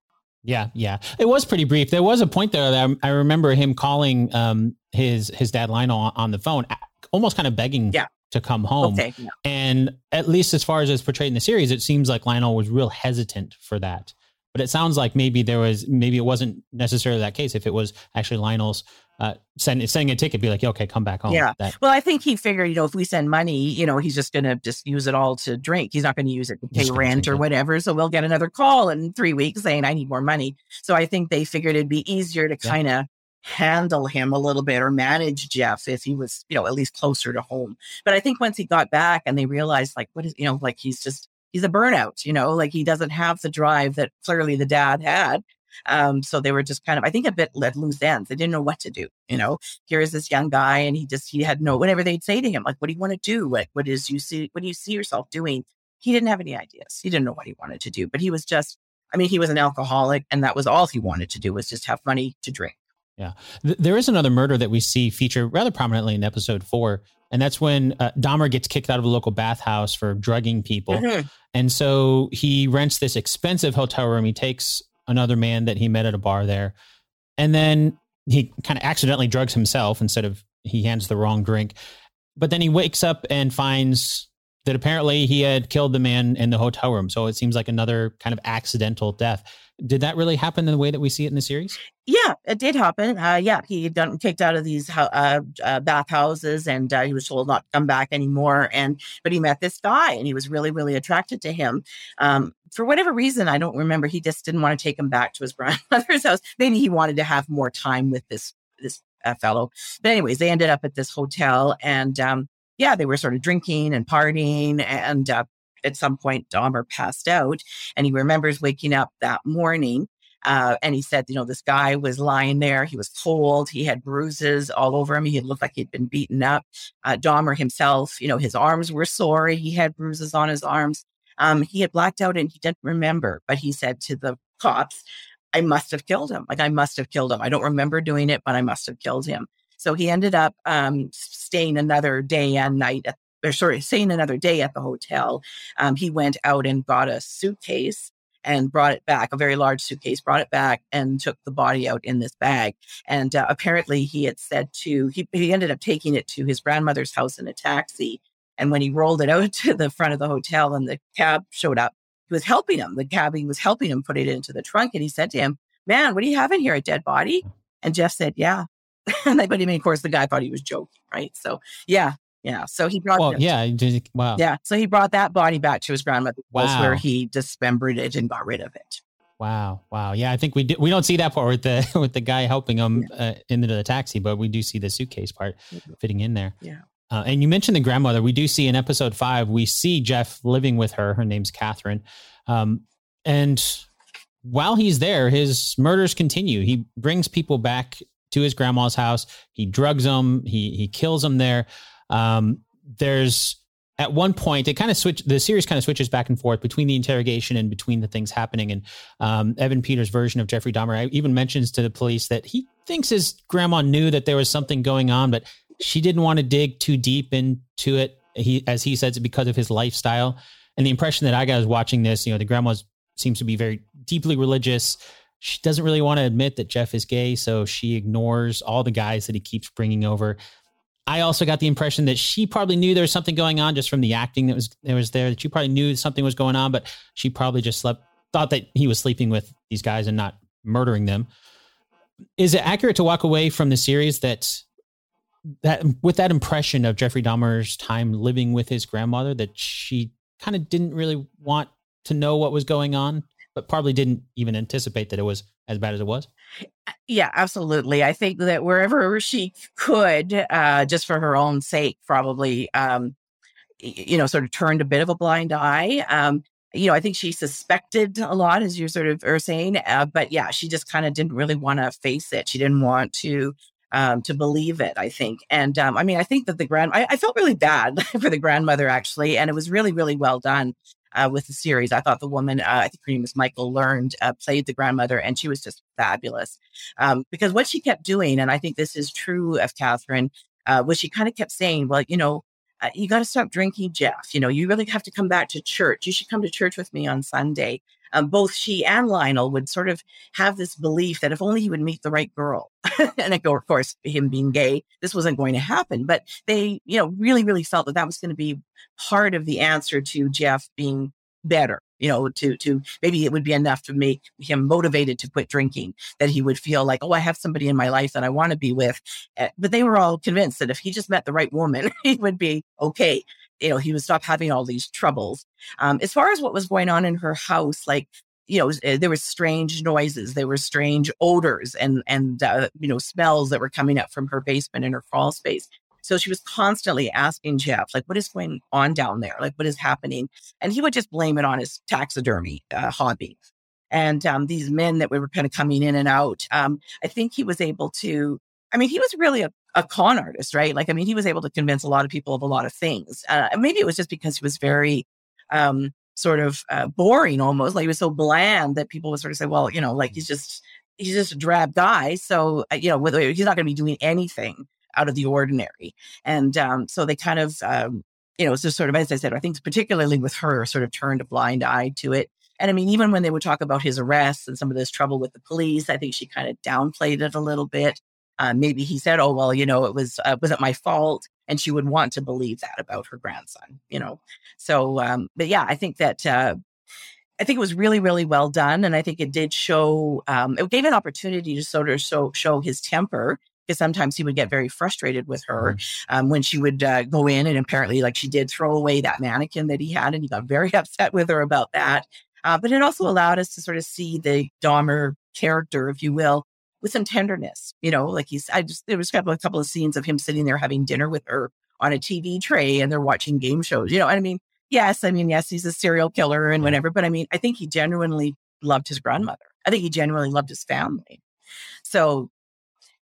Yeah, yeah. It was pretty brief. There was a point there that I remember him calling um, his his dad Lionel on the phone, almost kind of begging yeah. to come home. Okay, yeah. And at least as far as it's portrayed in the series, it seems like Lionel was real hesitant for that. But it sounds like maybe there was maybe it wasn't necessarily that case. If it was actually Lionel's uh, send, sending a ticket, be like, okay, come back home. Yeah. That, well, I think he figured, you know, if we send money, you know, he's just going to just use it all to drink. He's not going to use it to pay rent or it. whatever. So we'll get another call in three weeks saying, I need more money. So I think they figured it'd be easier to yeah. kind of handle him a little bit or manage Jeff if he was, you know, at least closer to home. But I think once he got back and they realized, like, what is, you know, like he's just, he's a burnout, you know, like he doesn't have the drive that clearly the dad had. Um, so they were just kind of, I think, a bit let loose ends. They didn't know what to do. You know, here is this young guy, and he just he had no whatever they'd say to him, like, "What do you want to do? What what is you see? What do you see yourself doing?" He didn't have any ideas. He didn't know what he wanted to do, but he was just. I mean, he was an alcoholic, and that was all he wanted to do was just have money to drink. Yeah, there is another murder that we see featured rather prominently in episode four, and that's when uh, Dahmer gets kicked out of a local bathhouse for drugging people, mm-hmm. and so he rents this expensive hotel room. He takes another man that he met at a bar there. And then he kind of accidentally drugs himself instead of he hands the wrong drink. But then he wakes up and finds that apparently he had killed the man in the hotel room. So it seems like another kind of accidental death. Did that really happen in the way that we see it in the series? Yeah, it did happen. Uh, yeah, he had gotten kicked out of these uh, uh, bathhouses, and uh, he was told not to come back anymore. And but he met this guy, and he was really, really attracted to him. Um, for whatever reason, I don't remember. He just didn't want to take him back to his grandmother's house. Maybe he wanted to have more time with this this uh, fellow. But anyways, they ended up at this hotel, and um, yeah, they were sort of drinking and partying, and uh, at some point, Dahmer passed out and he remembers waking up that morning. Uh, and he said, you know, this guy was lying there. He was cold. He had bruises all over him. He looked like he'd been beaten up. Uh, Dahmer himself, you know, his arms were sore. He had bruises on his arms. Um, he had blacked out and he didn't remember, but he said to the cops, I must have killed him. Like I must have killed him. I don't remember doing it, but I must have killed him. So he ended up um, staying another day and night at or sorry, staying another day at the hotel, um, he went out and got a suitcase and brought it back, a very large suitcase, brought it back and took the body out in this bag. And uh, apparently he had said to, he, he ended up taking it to his grandmother's house in a taxi. And when he rolled it out to the front of the hotel and the cab showed up, he was helping him. The cabbie was helping him put it into the trunk. And he said to him, man, what do you have in here? A dead body? And Jeff said, yeah. and but I mean, of course, the guy thought he was joking, right? So yeah, yeah. So he brought. Well, yeah. Wow. Yeah. So he brought that body back to his grandmother's wow. where he dismembered it and got rid of it. Wow. Wow. Yeah. I think we do, we don't see that part with the with the guy helping him yeah. uh, into the taxi, but we do see the suitcase part mm-hmm. fitting in there. Yeah. Uh, and you mentioned the grandmother. We do see in episode five, we see Jeff living with her. Her name's Catherine. Um, and while he's there, his murders continue. He brings people back to his grandma's house. He drugs them. He he kills them there. Um, there's at one point it kind of switch the series kind of switches back and forth between the interrogation and between the things happening and um, evan peters version of jeffrey dahmer even mentions to the police that he thinks his grandma knew that there was something going on but she didn't want to dig too deep into it he as he says because of his lifestyle and the impression that i got was watching this you know the grandma seems to be very deeply religious she doesn't really want to admit that jeff is gay so she ignores all the guys that he keeps bringing over I also got the impression that she probably knew there was something going on just from the acting that was that was there. That she probably knew something was going on, but she probably just slept, thought that he was sleeping with these guys and not murdering them. Is it accurate to walk away from the series that that with that impression of Jeffrey Dahmer's time living with his grandmother that she kind of didn't really want to know what was going on, but probably didn't even anticipate that it was as bad as it was? Yeah, absolutely. I think that wherever she could, uh, just for her own sake, probably, um, you know, sort of turned a bit of a blind eye. Um, you know, I think she suspected a lot, as you're sort of are saying, uh, but yeah, she just kind of didn't really want to face it. She didn't want to um, to believe it, I think. And um, I mean, I think that the grand, I, I felt really bad for the grandmother actually, and it was really, really well done. Uh, with the series. I thought the woman, uh, I think her name is Michael Learned, uh, played the grandmother, and she was just fabulous. Um, because what she kept doing, and I think this is true of Catherine, uh, was she kind of kept saying, well, you know, uh, you got to stop drinking, Jeff. You know, you really have to come back to church. You should come to church with me on Sunday. Um, both she and Lionel would sort of have this belief that if only he would meet the right girl, and of course, him being gay, this wasn't going to happen. But they, you know, really, really felt that that was going to be part of the answer to Jeff being better you know, to to maybe it would be enough to make him motivated to quit drinking. That he would feel like, oh, I have somebody in my life that I want to be with. Eh, but they were all convinced that if he just met the right woman, he would be okay. You know, he would stop having all these troubles. Um, as far as what was going on in her house, like you know, eh, there were strange noises, there were strange odors and and uh, you know smells that were coming up from her basement and her crawl space. So she was constantly asking Jeff, like, what is going on down there? Like, what is happening? And he would just blame it on his taxidermy uh, hobby. And um, these men that were kind of coming in and out, um, I think he was able to, I mean, he was really a, a, con artist, right? Like, I mean, he was able to convince a lot of people of a lot of things. Uh, maybe it was just because he was very, um, sort of uh, boring almost like he was so bland that people would sort of say well you know like he's just he's just a drab guy so uh, you know he's not going to be doing anything out of the ordinary. And um, so they kind of, um, you know, it's just sort of, as I said, I think particularly with her, sort of turned a blind eye to it. And I mean, even when they would talk about his arrests and some of this trouble with the police, I think she kind of downplayed it a little bit. Uh, maybe he said, "Oh well, you know, it was uh, wasn't my fault," and she would want to believe that about her grandson, you know. So, um, but yeah, I think that uh, I think it was really, really well done, and I think it did show. Um, it gave an opportunity to sort of show show his temper because sometimes he would get very frustrated with her mm-hmm. um, when she would uh, go in and apparently like she did throw away that mannequin that he had and he got very upset with her about that uh, but it also allowed us to sort of see the Dahmer character if you will with some tenderness you know like he's i just there was a couple, a couple of scenes of him sitting there having dinner with her on a tv tray and they're watching game shows you know and i mean yes i mean yes he's a serial killer and whatever but i mean i think he genuinely loved his grandmother i think he genuinely loved his family so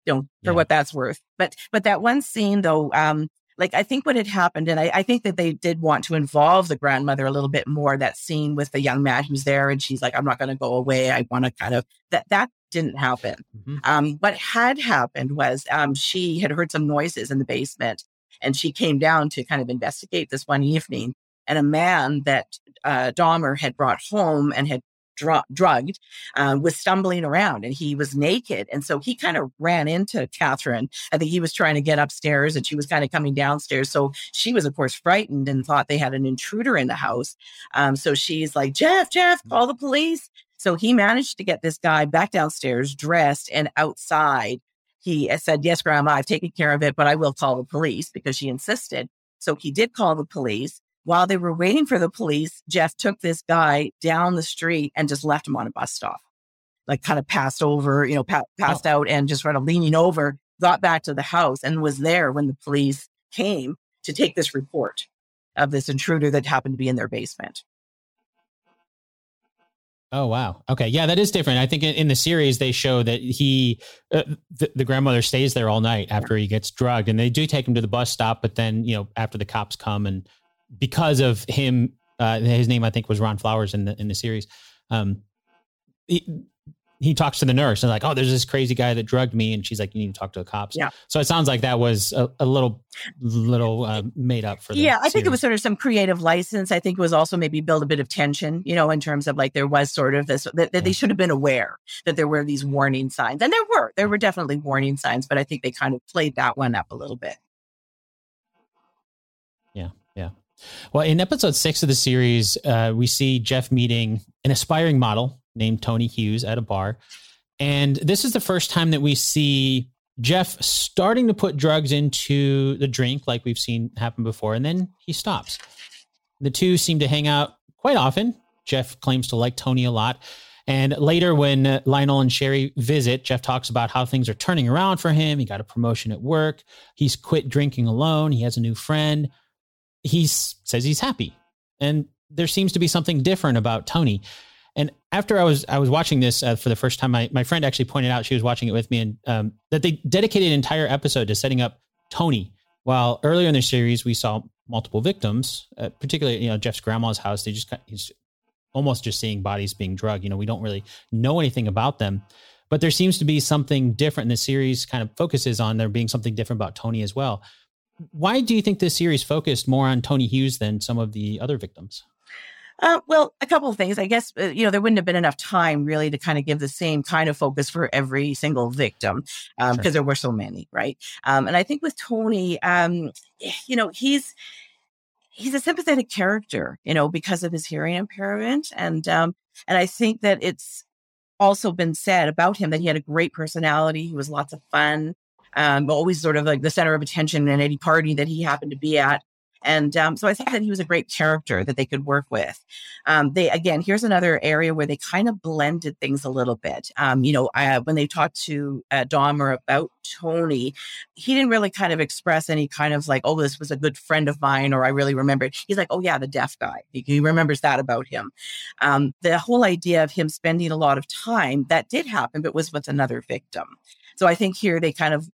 you know, for yeah. what that's worth. But but that one scene though, um, like I think what had happened, and I, I, think that they did want to involve the grandmother a little bit more. That scene with the young man who's there, and she's like, "I'm not going to go away. I want to kind of that that didn't happen. Mm-hmm. Um, what had happened was um, she had heard some noises in the basement, and she came down to kind of investigate this one evening. And a man that uh, Dahmer had brought home and had dr- drugged, uh, was stumbling around and he was naked. And so he kind of ran into Catherine. I think he was trying to get upstairs and she was kind of coming downstairs. So she was, of course, frightened and thought they had an intruder in the house. Um, so she's like, Jeff, Jeff, call the police. So he managed to get this guy back downstairs, dressed and outside. He said, Yes, Grandma, I've taken care of it, but I will call the police because she insisted. So he did call the police. While they were waiting for the police, Jeff took this guy down the street and just left him on a bus stop. Like kind of passed over, you know, pa- passed oh. out and just sort of leaning over, got back to the house and was there when the police came to take this report of this intruder that happened to be in their basement. Oh wow. Okay. Yeah, that is different. I think in, in the series they show that he, uh, the, the, grandmother stays there all night after he gets drugged, and they do take him to the bus stop. But then you know after the cops come and because of him, uh, his name I think was Ron Flowers in the in the series. Um, he, he talks to the nurse and like, oh, there's this crazy guy that drugged me, and she's like, you need to talk to the cops. Yeah. So it sounds like that was a, a little, little uh, made up for. yeah, I series. think it was sort of some creative license. I think it was also maybe build a bit of tension, you know, in terms of like there was sort of this that, that they should have been aware that there were these warning signs, and there were there were definitely warning signs, but I think they kind of played that one up a little bit. Well, in episode six of the series, uh, we see Jeff meeting an aspiring model named Tony Hughes at a bar. And this is the first time that we see Jeff starting to put drugs into the drink, like we've seen happen before, and then he stops. The two seem to hang out quite often. Jeff claims to like Tony a lot. And later, when Lionel and Shari visit, Jeff talks about how things are turning around for him. He got a promotion at work. He's quit drinking alone. He has a new friend he says he's happy. And there seems to be something different about Tony. And after I was I was watching this uh, for the first time, my, my friend actually pointed out she was watching it with me, and um, that they dedicated an entire episode to setting up Tony. While earlier in the series we saw multiple victims, uh, particularly you know Jeff's grandma's house. They just he's almost just seeing bodies being drugged. You know, we don't really know anything about them, but there seems to be something different. And the series kind of focuses on there being something different about Tony as well. Why do you think this series focused more on Tony Hughes than some of the other victims? Uh, well, a couple of things. I guess, uh, you know, there wouldn't have been enough time really to kind of give the same kind of focus for every single victim because um, sure. there were so many, right? Um, and I think with Tony, um, you know, he's he's a sympathetic character, you know, because of his hearing impairment, and um, and I think that it's also been said about him that he had a great personality. He was lots of fun. Um, always sort of like the center of attention in any party that he happened to be at. And um, so I think that he was a great character that they could work with. Um, they again, here's another area where they kind of blended things a little bit. Um, you know, I, when they talked to uh, Dahmer about Tony, he didn't really kind of express any kind of like, oh, this was a good friend of mine, or I really remember. He's like, oh yeah, the deaf guy. He, he remembers that about him. Um, the whole idea of him spending a lot of time that did happen, but was with another victim. So I think here they kind of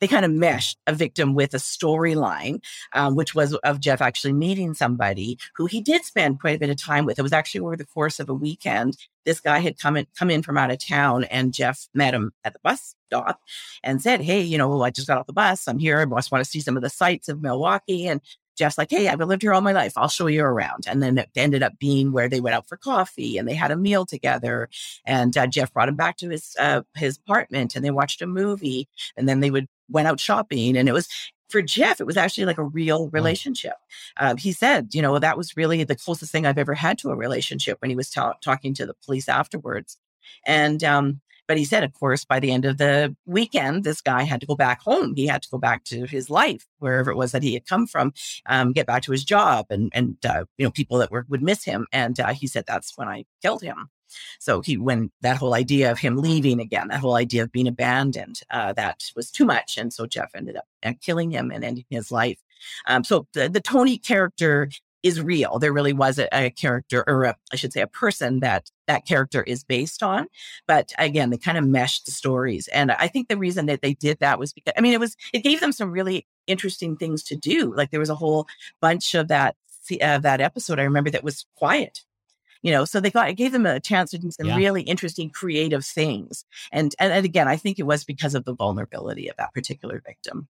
they kind of meshed a victim with a storyline, um, which was of Jeff actually meeting somebody who he did spend quite a bit of time with. It was actually over the course of a weekend. This guy had come in, come in from out of town, and Jeff met him at the bus stop and said, "Hey, you know, I just got off the bus. I'm here. I just want to see some of the sights of Milwaukee." And Jeff's like, Hey, I've lived here all my life. I'll show you around. And then it ended up being where they went out for coffee and they had a meal together. And uh, Jeff brought him back to his, uh, his apartment and they watched a movie and then they would went out shopping. And it was, for Jeff, it was actually like a real relationship. Uh, he said, you know, that was really the closest thing I've ever had to a relationship when he was ta- talking to the police afterwards. And um, but he said, of course, by the end of the weekend, this guy had to go back home. He had to go back to his life, wherever it was that he had come from, um, get back to his job, and and uh, you know people that were would miss him. And uh, he said that's when I killed him. So he, when that whole idea of him leaving again, that whole idea of being abandoned, uh, that was too much, and so Jeff ended up uh, killing him and ending his life. Um, so the, the Tony character is real. There really was a, a character, or a, I should say, a person that that character is based on. But again, they kind of meshed the stories, and I think the reason that they did that was because I mean, it was it gave them some really interesting things to do. Like there was a whole bunch of that uh, that episode I remember that was quiet. You know, so they got it gave them a chance to do some yeah. really interesting, creative things. And, and and again, I think it was because of the vulnerability of that particular victim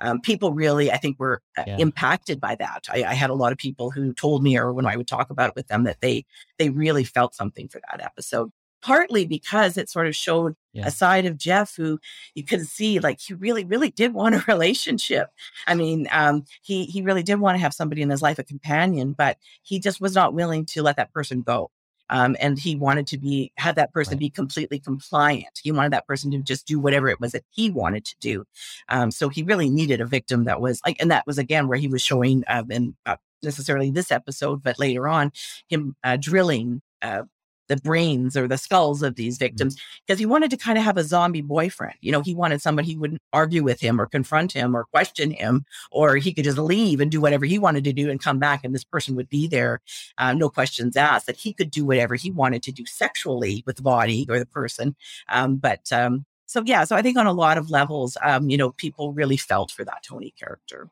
um, people really, I think, were uh, yeah. impacted by that. I, I, had a lot of people who told me, or when I would talk about it with them, that they they really felt something for that episode. Partly because it sort of showed yeah. a side of Jeff who you could see, like he really, really did want a relationship. I mean, um, he he really did want to have somebody in his life, a companion, but he just was not willing to let that person go. Um, and he wanted to be have that person right. be completely compliant. He wanted that person to just do whatever it was that he wanted to do. Um, so he really needed a victim that was like, and that was again where he was showing, uh, in uh, necessarily this episode, but later on, him uh, drilling uh, the brains or the skulls of these mm-hmm. victims because he wanted to kind of have a zombie boyfriend. You know, he wanted somebody who wouldn't argue with him or confront him or question him, or he could just leave and do whatever he wanted to do and come back, and this person would be there, uh, no questions asked. That he could do whatever he wanted to do sexually with the body or the person. Um, but um, so yeah, so I think on a lot of levels, um, you know, people really felt for that Tony character.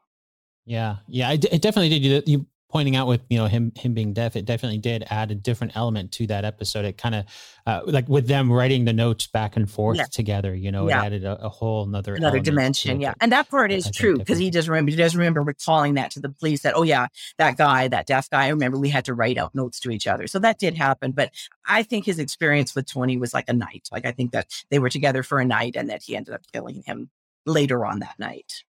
Yeah, yeah, it, it definitely did. You pointing out with you know him him being deaf it definitely did add a different element to that episode. It kind of uh, like with them writing the notes back and forth yeah. together you know yeah. it added a, a whole another another dimension yeah. and that part is I true because he does remember he does remember recalling that to the police that oh yeah that guy that deaf guy i remember we had to write out notes to each other. So that did happen but i think his experience with tony was like a night. Like i think that they were together for a night and that he ended up killing him later on that night.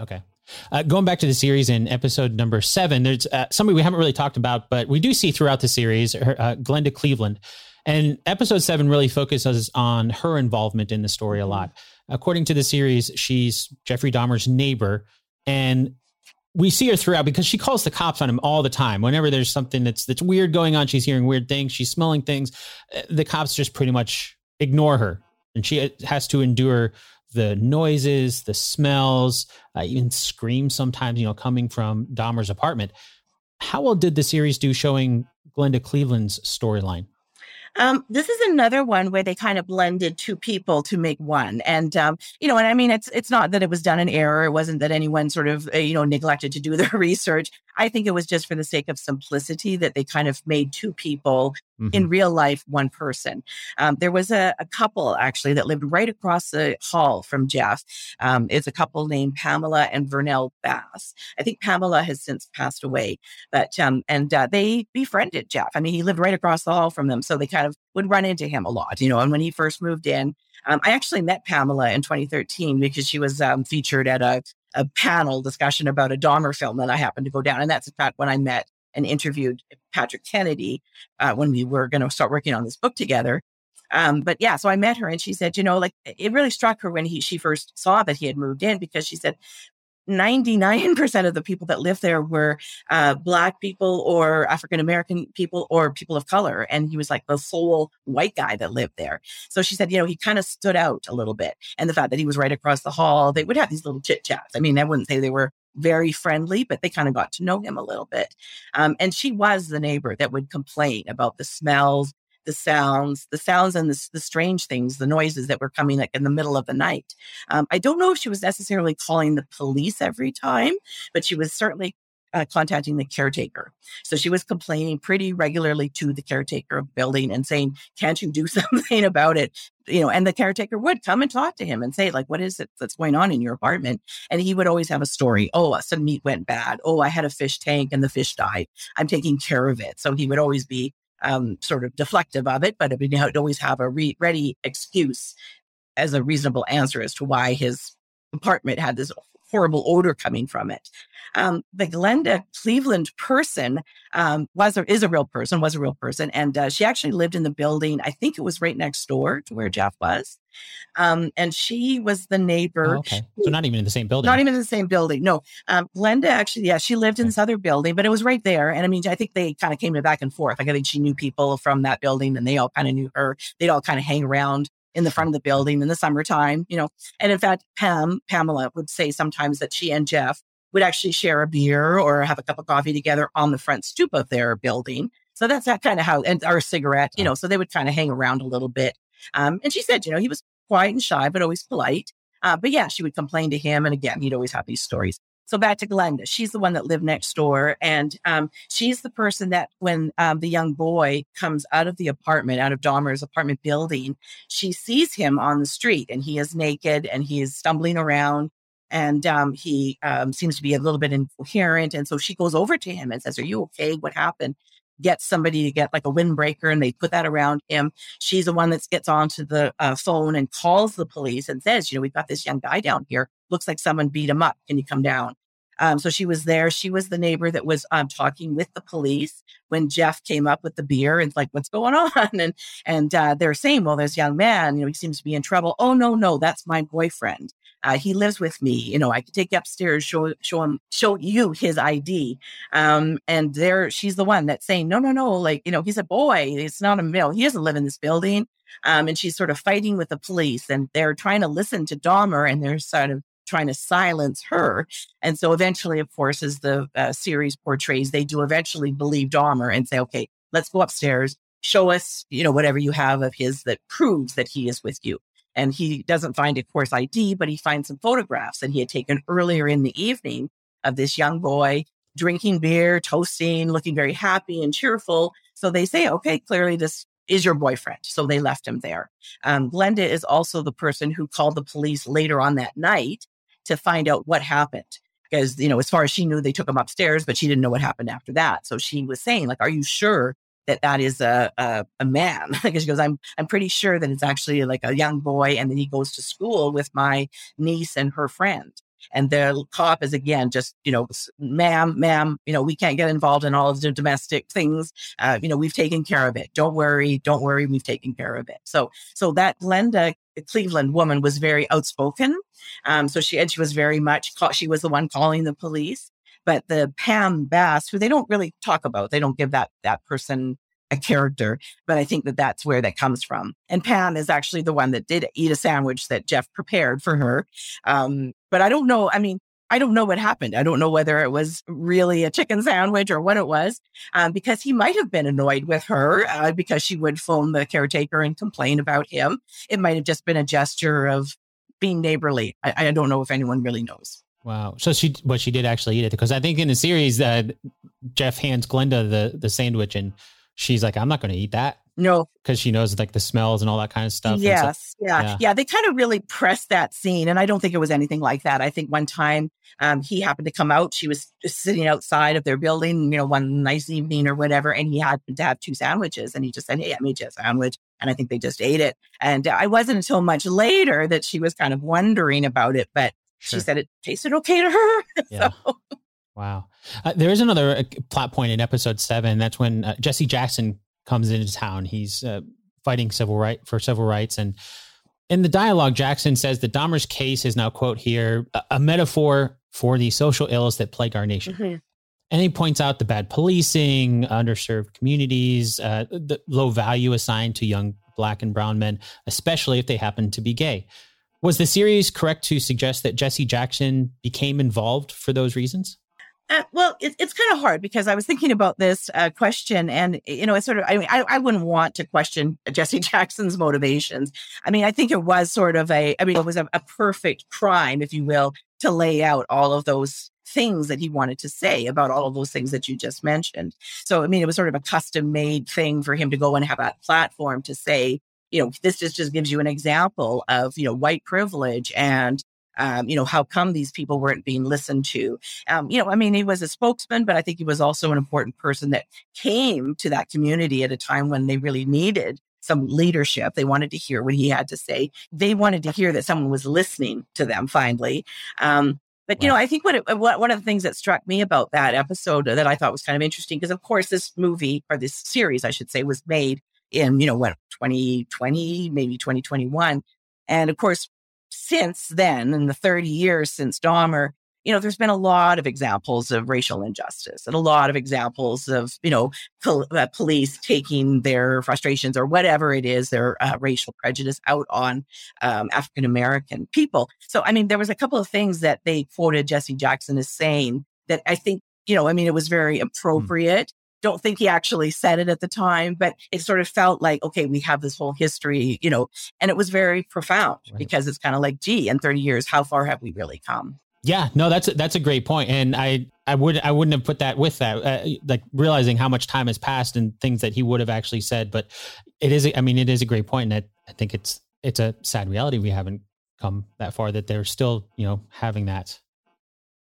Okay uh, going back to the series in episode number seven, there's uh, somebody we haven't really talked about, but we do see throughout the series, her, uh, Glenda Cleveland. And episode seven really focuses on her involvement in the story a lot. According to the series, she's Jeffrey Dahmer's neighbor. And we see her throughout because she calls the cops on him all the time. Whenever there's something that's that's weird going on, she's hearing weird things, she's smelling things. Uh, the cops just pretty much ignore her, and she uh, has to endure the noises, the smells, uh, even screams sometimes, you know, coming from Dahmer's apartment. How well did the series do showing Glenda Cleveland's storyline? Um, this is another one where they kind of blended two people to make one, and um, you know, and I mean, it's it's not that it was done in error. It wasn't that anyone sort of uh, you know neglected to do their research. I think it was just for the sake of simplicity that they kind of made two people mm-hmm. in real life one person. Um, there was a, a, couple actually that lived right across the hall from Jeff. Um, it's a couple named Pamela and Vernell Bass. I think Pamela has since passed away, but um, and uh, they befriended Jeff. I mean, he lived right across the hall from them, so they kind of would run into him a lot, you know. And when he first moved in, um, I actually met Pamela in 2013 because she was um, featured at a, a panel discussion about a Dahmer film that I happened to go down. And that's in fact when I met and interviewed Patrick Kennedy uh, when we were going to start working on this book together. Um, but yeah, so I met her and she said, you know, like it really struck her when he she first saw that he had moved in because she said, 99% of the people that lived there were uh, Black people or African American people or people of color. And he was like the sole white guy that lived there. So she said, you know, he kind of stood out a little bit. And the fact that he was right across the hall, they would have these little chit chats. I mean, I wouldn't say they were very friendly, but they kind of got to know him a little bit. Um, and she was the neighbor that would complain about the smells the sounds, the sounds and the, the strange things, the noises that were coming like in the middle of the night. Um, I don't know if she was necessarily calling the police every time, but she was certainly uh, contacting the caretaker. So she was complaining pretty regularly to the caretaker of building and saying, "Can't you do something about it?" You know, and the caretaker would come and talk to him and say, "Like, what is it that's going on in your apartment?" And he would always have a story. Oh, some meat went bad. Oh, I had a fish tank and the fish died. I'm taking care of it. So he would always be um, sort of deflective of it, but I he'd always have a re- ready excuse as a reasonable answer as to why his apartment had this horrible odor coming from it. Um, the Glenda Cleveland person um, was a, is a real person, was a real person, and uh, she actually lived in the building. I think it was right next door to where Jeff was. Um, and she was the neighbor. Oh, okay. So not even in the same building. Not even in the same building. No. Um, Glenda actually, yeah, she lived in this other building, but it was right there. And I mean, I think they kind of came to back and forth. Like I think she knew people from that building and they all kind of knew her. They'd all kind of hang around in the front of the building in the summertime, you know. And in fact, Pam, Pamela would say sometimes that she and Jeff would actually share a beer or have a cup of coffee together on the front stoop of their building. So that's that kind of how, and a cigarette, you know, so they would kind of hang around a little bit. Um, and she said, you know, he was quiet and shy, but always polite. Uh, but yeah, she would complain to him. And again, he'd always have these stories. So back to Glenda. She's the one that lived next door. And um, she's the person that when um, the young boy comes out of the apartment, out of Dahmer's apartment building, she sees him on the street and he is naked and he is stumbling around and um, he um, seems to be a little bit incoherent. And so she goes over to him and says, Are you okay? What happened? Get somebody to get like a windbreaker and they put that around him. She's the one that gets onto the uh, phone and calls the police and says, You know, we've got this young guy down here. Looks like someone beat him up. Can you come down? Um, so she was there. She was the neighbor that was um, talking with the police when Jeff came up with the beer and like, what's going on? And and uh, they're saying, well, there's young man, you know, he seems to be in trouble. Oh no, no, that's my boyfriend. Uh, he lives with me. You know, I could take you upstairs, show show him, show you his ID. Um, and there, she's the one that's saying, no, no, no, like you know, he's a boy. It's not a male. He doesn't live in this building. Um, and she's sort of fighting with the police, and they're trying to listen to Dahmer, and they're sort of trying to silence her. And so eventually, of course, as the uh, series portrays, they do eventually believe Dahmer and say, okay, let's go upstairs, show us, you know, whatever you have of his that proves that he is with you. And he doesn't find, of course, ID, but he finds some photographs that he had taken earlier in the evening of this young boy drinking beer, toasting, looking very happy and cheerful. So they say, okay, clearly this is your boyfriend. So they left him there. Um, Glenda is also the person who called the police later on that night to find out what happened. Because, you know, as far as she knew, they took him upstairs, but she didn't know what happened after that. So she was saying, like, are you sure that that is a, a, a man? because she goes, I'm, I'm pretty sure that it's actually like a young boy. And then he goes to school with my niece and her friend. And the cop is again just, you know, ma'am, ma'am, you know, we can't get involved in all of the domestic things. Uh, you know, we've taken care of it. Don't worry, don't worry, we've taken care of it. So, so that Glenda Cleveland woman was very outspoken. Um, so she and she was very much she was the one calling the police. But the Pam Bass, who they don't really talk about, they don't give that that person a character. But I think that that's where that comes from. And Pam is actually the one that did eat a sandwich that Jeff prepared for her. Um, but I don't know. I mean, I don't know what happened. I don't know whether it was really a chicken sandwich or what it was, um, because he might have been annoyed with her uh, because she would phone the caretaker and complain about him. It might have just been a gesture of being neighborly. I, I don't know if anyone really knows. Wow. So she, but she did actually eat it because I think in the series, uh, Jeff hands Glenda the the sandwich and she's like, "I'm not going to eat that." No, because she knows like the smells and all that kind of stuff. Yes, so, yeah. yeah, yeah. They kind of really pressed that scene, and I don't think it was anything like that. I think one time um, he happened to come out. She was just sitting outside of their building, you know, one nice evening or whatever, and he had to have two sandwiches, and he just said, "Hey, I made you a sandwich," and I think they just ate it. And I wasn't until much later that she was kind of wondering about it, but sure. she said it tasted okay to her. Yeah. so. Wow. Uh, there is another uh, plot point in episode seven. That's when uh, Jesse Jackson comes into town. He's uh, fighting civil right for civil rights, and in the dialogue, Jackson says that Dahmer's case is now quote here a, a metaphor for the social ills that plague our nation. Mm-hmm. And he points out the bad policing, underserved communities, uh, the low value assigned to young black and brown men, especially if they happen to be gay. Was the series correct to suggest that Jesse Jackson became involved for those reasons? Uh, well, it, it's kind of hard because I was thinking about this uh, question, and you know, it's sort of. I mean, I, I wouldn't want to question Jesse Jackson's motivations. I mean, I think it was sort of a. I mean, it was a, a perfect crime, if you will, to lay out all of those things that he wanted to say about all of those things that you just mentioned. So, I mean, it was sort of a custom made thing for him to go and have that platform to say, you know, this just, just gives you an example of, you know, white privilege and um, you know, how come these people weren't being listened to? Um, you know, I mean, he was a spokesman, but I think he was also an important person that came to that community at a time when they really needed some leadership. They wanted to hear what he had to say. They wanted to hear that someone was listening to them finally. Um, but you know, I think what, it, what one of the things that struck me about that episode that I thought was kind of interesting, because of course this movie or this series, I should say, was made in you know what 2020, maybe 2021, and of course since then, in the 30 years since Dahmer, you know, there's been a lot of examples of racial injustice and a lot of examples of, you know, pol- uh, police taking their frustrations or whatever it is, their uh, racial prejudice out on um, African American people. So, I mean, there was a couple of things that they quoted Jesse Jackson as saying that I think, you know, I mean, it was very hmm. appropriate. Don't think he actually said it at the time, but it sort of felt like, okay, we have this whole history, you know, and it was very profound right. because it's kind of like, gee, in 30 years, how far have we really come? Yeah, no, that's that's a great point, and I I would I wouldn't have put that with that, uh, like realizing how much time has passed and things that he would have actually said. But it is, I mean, it is a great point, and I, I think it's it's a sad reality we haven't come that far that they're still you know having that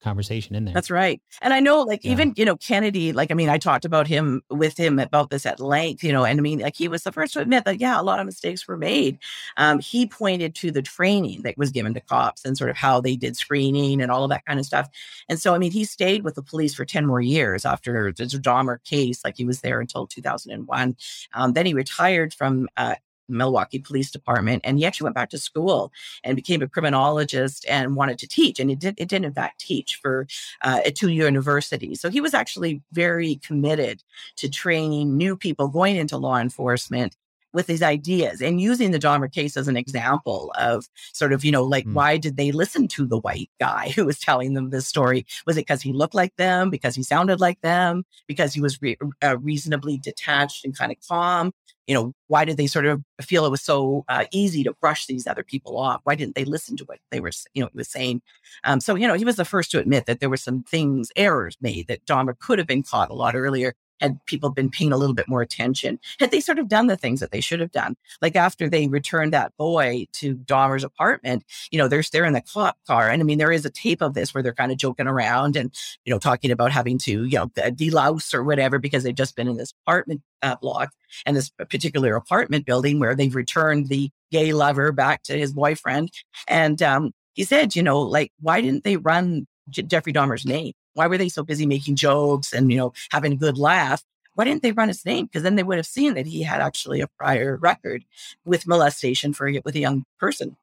conversation in there. That's right. And I know like yeah. even, you know, Kennedy, like, I mean, I talked about him with him about this at length, you know, and I mean, like he was the first to admit that, yeah, a lot of mistakes were made. Um, he pointed to the training that was given to cops and sort of how they did screening and all of that kind of stuff. And so, I mean, he stayed with the police for 10 more years after the Dahmer case, like he was there until 2001. Um, then he retired from uh, Milwaukee Police Department, and he actually went back to school and became a criminologist and wanted to teach. And it did, it did in fact teach for uh, at two universities. So he was actually very committed to training new people going into law enforcement with these ideas and using the Dahmer case as an example of sort of, you know, like, mm. why did they listen to the white guy who was telling them this story? Was it because he looked like them? Because he sounded like them? Because he was re- uh, reasonably detached and kind of calm? You know, why did they sort of feel it was so uh, easy to brush these other people off? Why didn't they listen to what they were, you know, he was saying? Um, so, you know, he was the first to admit that there were some things, errors made that Dahmer could have been caught a lot earlier had people been paying a little bit more attention, had they sort of done the things that they should have done. Like after they returned that boy to Dahmer's apartment, you know, they're, they're in the cop car. And I mean, there is a tape of this where they're kind of joking around and, you know, talking about having to, you know, delouse or whatever because they've just been in this apartment uh, block and this particular apartment building where they've returned the gay lover back to his boyfriend. And um, he said, you know, like, why didn't they run J- Jeffrey Dahmer's name? Why were they so busy making jokes and, you know, having a good laugh? Why didn't they run his name? Because then they would have seen that he had actually a prior record with molestation for with a young person.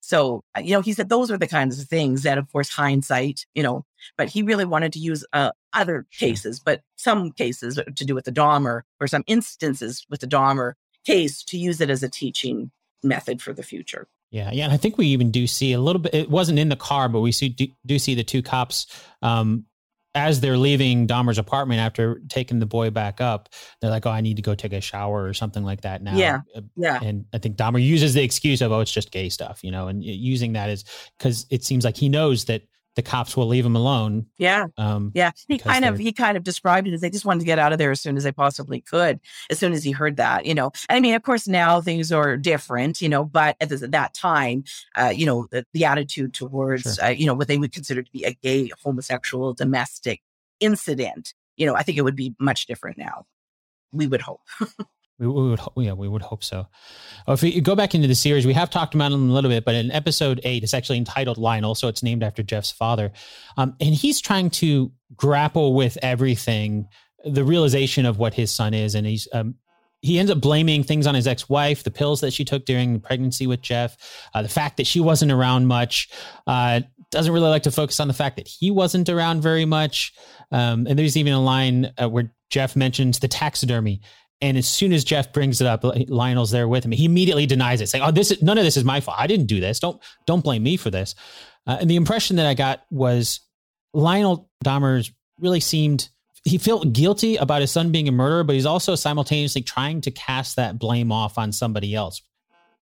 So, uh, you know, he said those are the kinds of things that, of course, hindsight, you know, but he really wanted to use uh, other cases, but some cases to do with the Dahmer or some instances with the Dahmer case to use it as a teaching method for the future. Yeah, yeah, and I think we even do see a little bit. It wasn't in the car, but we see do, do see the two cops um, as they're leaving Dahmer's apartment after taking the boy back up. They're like, "Oh, I need to go take a shower or something like that now." Yeah, uh, yeah. And I think Dahmer uses the excuse of, "Oh, it's just gay stuff," you know, and uh, using that is because it seems like he knows that the cops will leave him alone. Yeah. Um, yeah. He kind of, he kind of described it as they just wanted to get out of there as soon as they possibly could, as soon as he heard that, you know. I mean, of course, now things are different, you know, but at, that time, uh, you know, the, the attitude towards, sure. uh, you know, what they would consider to be a gay homosexual domestic incident, you know, I think it would be much different now. We would hope. We, we, would, yeah, we would hope so. Oh, if we go back into the series, we have talked about him a little bit, but in episode eight, it's actually entitled Lionel, so it's named after Jeff's father, um, and he's trying to grapple with everything, the realization of what his son is, and he's um, he ends up blaming things on his ex-wife, the pills that she took during the pregnancy with Jeff, uh, the fact that she wasn't around much. Uh, doesn't really like to focus on the fact that he wasn't around very much. Um, and there's even a line uh, where Jeff mentions the taxidermy and as soon as Jeff brings it up, Lionel's there with him. He immediately denies it, saying, "Oh, this is none of this is my fault. I didn't do this. Don't don't blame me for this." Uh, and the impression that I got was Lionel Dahmer really seemed he felt guilty about his son being a murderer, but he's also simultaneously trying to cast that blame off on somebody else.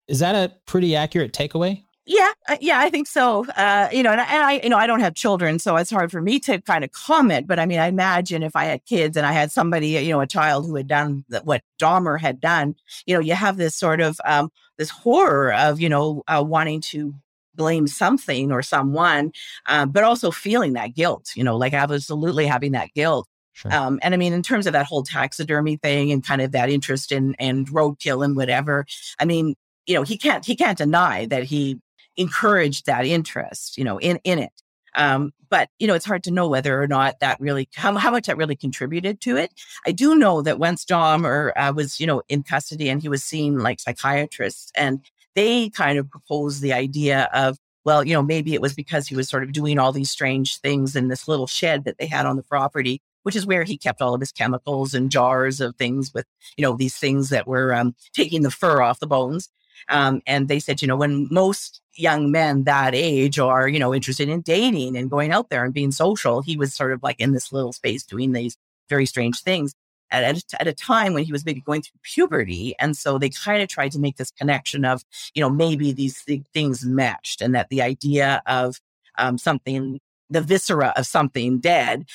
Is that a pretty accurate takeaway? Yeah, uh, yeah, I think so. Uh, you know, and, and, I, you know, I don't have children, so it's hard for me to kind of comment. But I mean, I imagine if I had kids and I had somebody, you know, a child who had done what Dahmer had done, you know, you have this sort of um, this horror of, you know, uh, wanting to blame something or someone, uh, but also feeling that guilt. You know, like absolutely having that guilt. Sure. Um, and I mean, in terms of that whole taxidermy thing and kind of that interest in and roadkill and whatever, I mean, you know, he can't he can't deny that he encouraged that interest, you know, in, in it. Um, but you know, it's hard to know whether or not that really how, how much that really contributed to it. I do know that once Dahmer uh, was you know in custody and he was seeing like psychiatrists, and they kind of proposed the idea of well, you know, maybe it was because he was sort of doing all these strange things in this little shed that they had on the property, which is where he kept all of his chemicals and jars of things with you know these things that were um, taking the fur off the bones. Um, and they said, you know, when most young men that age are, you know, interested in dating and going out there and being social, he was sort of like in this little space doing these very strange things at, at, at a time when he was maybe going through puberty. And so they kind of tried to make this connection of, you know, maybe these th- things matched and that the idea of um, something, the viscera of something dead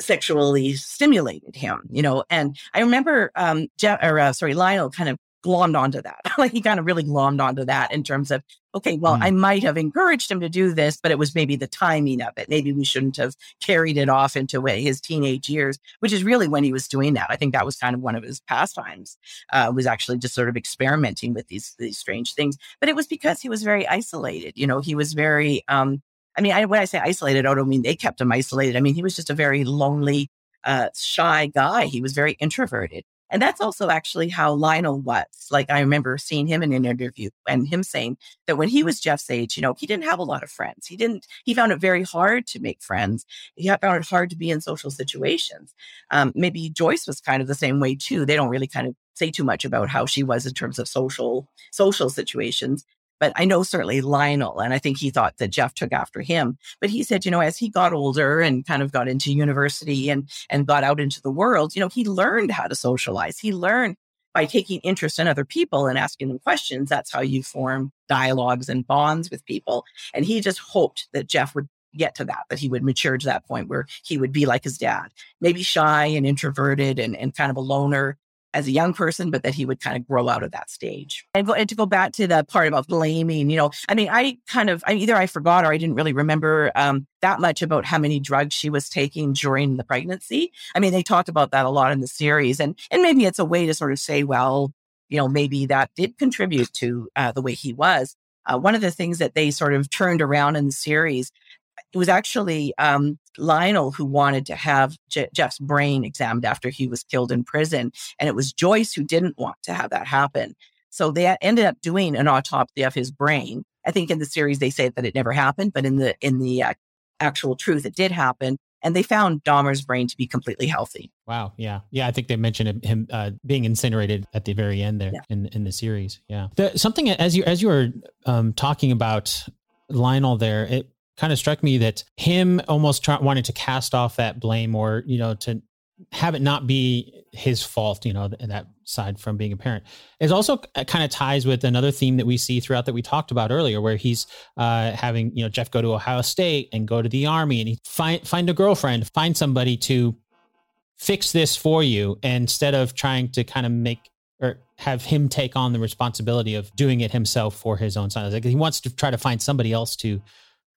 sexually stimulated him, you know. And I remember um Je- or uh, sorry, Lionel kind of glommed onto that. like he kind of really glommed onto that in terms of, okay, well, mm. I might have encouraged him to do this, but it was maybe the timing of it. Maybe we shouldn't have carried it off into his teenage years, which is really when he was doing that. I think that was kind of one of his pastimes, uh, was actually just sort of experimenting with these, these strange things. But it was because he was very isolated. You know, he was very, um, I mean, I, when I say isolated, I don't mean they kept him isolated. I mean, he was just a very lonely, uh, shy guy. He was very introverted. And that's also actually how Lionel was. Like I remember seeing him in an interview and him saying that when he was Jeff's age, you know, he didn't have a lot of friends. He didn't, he found it very hard to make friends. He found it hard to be in social situations. Um, maybe Joyce was kind of the same way too. They don't really kind of say too much about how she was in terms of social, social situations. But I know certainly Lionel, and I think he thought that Jeff took after him. But he said, you know, as he got older and kind of got into university and and got out into the world, you know, he learned how to socialize. He learned by taking interest in other people and asking them questions. That's how you form dialogues and bonds with people. And he just hoped that Jeff would get to that, that he would mature to that point where he would be like his dad, maybe shy and introverted and, and kind of a loner, as a young person, but that he would kind of grow out of that stage. And, and to go back to the part about blaming, you know, I mean, I kind of, I, either I forgot or I didn't really remember um, that much about how many drugs she was taking during the pregnancy. I mean, they talked about that a lot in the series, and and maybe it's a way to sort of say, well, you know, maybe that did contribute to uh, the way he was. Uh, one of the things that they sort of turned around in the series it was actually um, Lionel who wanted to have Je- Jeff's brain examined after he was killed in prison. And it was Joyce who didn't want to have that happen. So they ended up doing an autopsy of his brain. I think in the series they say that it never happened, but in the in the uh, actual truth, it did happen. and they found Dahmer's brain to be completely healthy. Wow. Yeah. Yeah. I think they mentioned him uh, being incinerated at the very end there yeah. in in the series. Yeah. The, something as you as you were um, talking about Lionel there, it kind of struck me that him almost try, wanted to cast off that blame or you know to have it not be his fault, you know, that side from being a parent. It also kind of ties with another theme that we see throughout that we talked about earlier, where he's uh, having, you know, Jeff go to Ohio State and go to the army and he find, find a girlfriend, find somebody to fix this for you instead of trying to kind of make or have him take on the responsibility of doing it himself for his own son. Like he wants to try to find somebody else to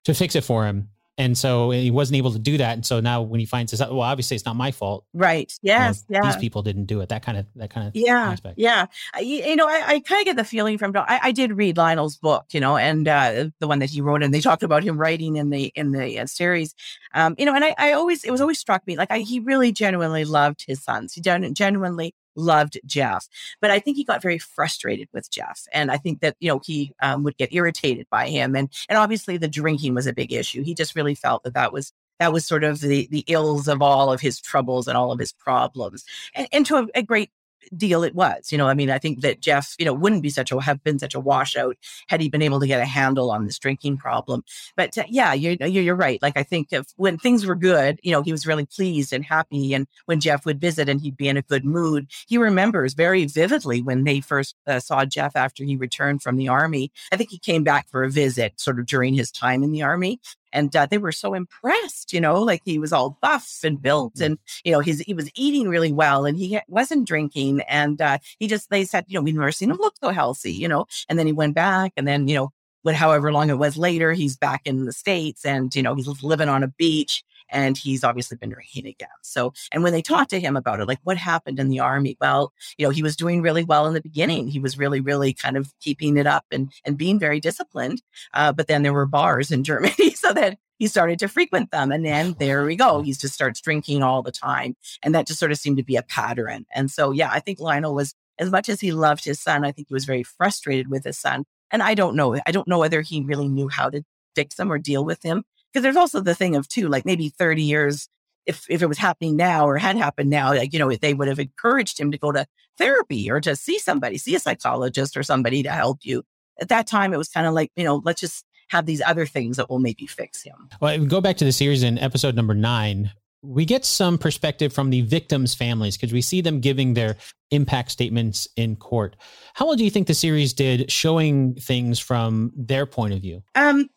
to fix it for him. And so he wasn't able to do that. And so now when he finds this out well obviously it's not my fault. Right. Yes you know, yeah. these people didn't do it. That kind of that kind of yeah aspect. yeah. You, you know i, I kind of get the feeling from I, I, did read lionel's book you know and uh, the one that he wrote and they talked about him writing in the in the uh, series. Um, you know and I, I always it was always struck me like I, he really genuinely loved his sons. He genuinely loved Jeff, but I think he got very frustrated with Jeff, and I think that you know he um, would get irritated by him, and and obviously the drinking was a big issue. He just really felt that that was that was sort of the the ills of all of his troubles and all of his problems, and, and to a, a great deal it was. You know, I mean, I think that Jeff, you know, wouldn't be such a have been such a washout had he been able to get a handle on this drinking problem. But uh, yeah, you're, you're right. Like I think if when things were good, you know, he was really pleased and happy. And when Jeff would visit and he'd be in a good mood, he remembers very vividly when they first uh, saw Jeff after he returned from the army. I think he came back for a visit sort of during his time in the army and uh, they were so impressed you know like he was all buff and built mm. and you know he's he was eating really well and he wasn't drinking and uh, he just they said you know we've never seen him look so healthy you know and then he went back and then you know what however long it was later he's back in the states and you know he's living on a beach and he's obviously been drinking again. So, and when they talked to him about it, like what happened in the army, well, you know, he was doing really well in the beginning. He was really, really kind of keeping it up and and being very disciplined. Uh, but then there were bars in Germany, so that he started to frequent them. And then there we go. He just starts drinking all the time. And that just sort of seemed to be a pattern. And so, yeah, I think Lionel was, as much as he loved his son, I think he was very frustrated with his son. And I don't know. I don't know whether he really knew how to fix him or deal with him. Because there's also the thing of too, like maybe 30 years, if if it was happening now or had happened now, like, you know, they would have encouraged him to go to therapy or to see somebody, see a psychologist or somebody to help you. At that time, it was kind of like, you know, let's just have these other things that will maybe fix him. Well, go back to the series in episode number nine we get some perspective from the victims' families because we see them giving their impact statements in court. How well do you think the series did showing things from their point of view? Um,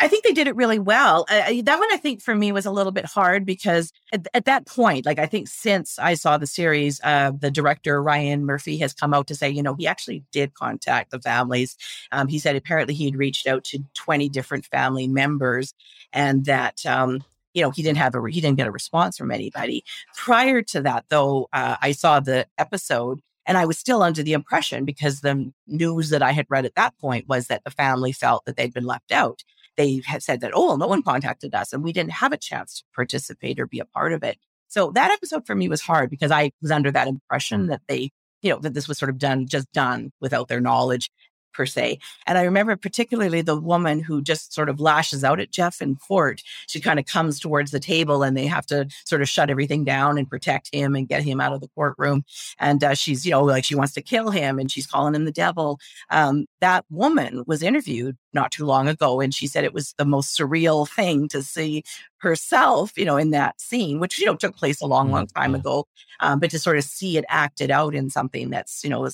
I think they did it really well. That one, I think, for me was a little bit hard because at, at that point, like I think since I saw the series, uh, the director Ryan Murphy has come out to say, you know, he actually did contact the families. Um, he said apparently he had reached out to 20 different family members and that um, you know, he didn't have a, he didn't get a response from anybody. Prior to that, though, uh, I saw the episode and I was still under the impression because the news that I had read at that point was that the family felt that they'd been left out. They had said that, oh, well, no one contacted us and we didn't have a chance to participate or be a part of it. So that episode for me was hard because I was under that impression that they, you know, that this was sort of done, just done without their knowledge per se. And I remember particularly the woman who just sort of lashes out at Jeff in court. She kind of comes towards the table and they have to sort of shut everything down and protect him and get him out of the courtroom. And uh, she's, you know, like she wants to kill him and she's calling him the devil. Um, that woman was interviewed not too long ago and she said it was the most surreal thing to see herself, you know, in that scene, which, you know, took place a long, long time mm-hmm. ago. Um, but to sort of see it acted out in something that's, you know,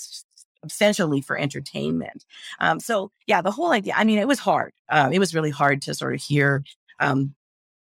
essentially for entertainment. Um, so yeah, the whole idea. I mean, it was hard. Um, it was really hard to sort of hear um,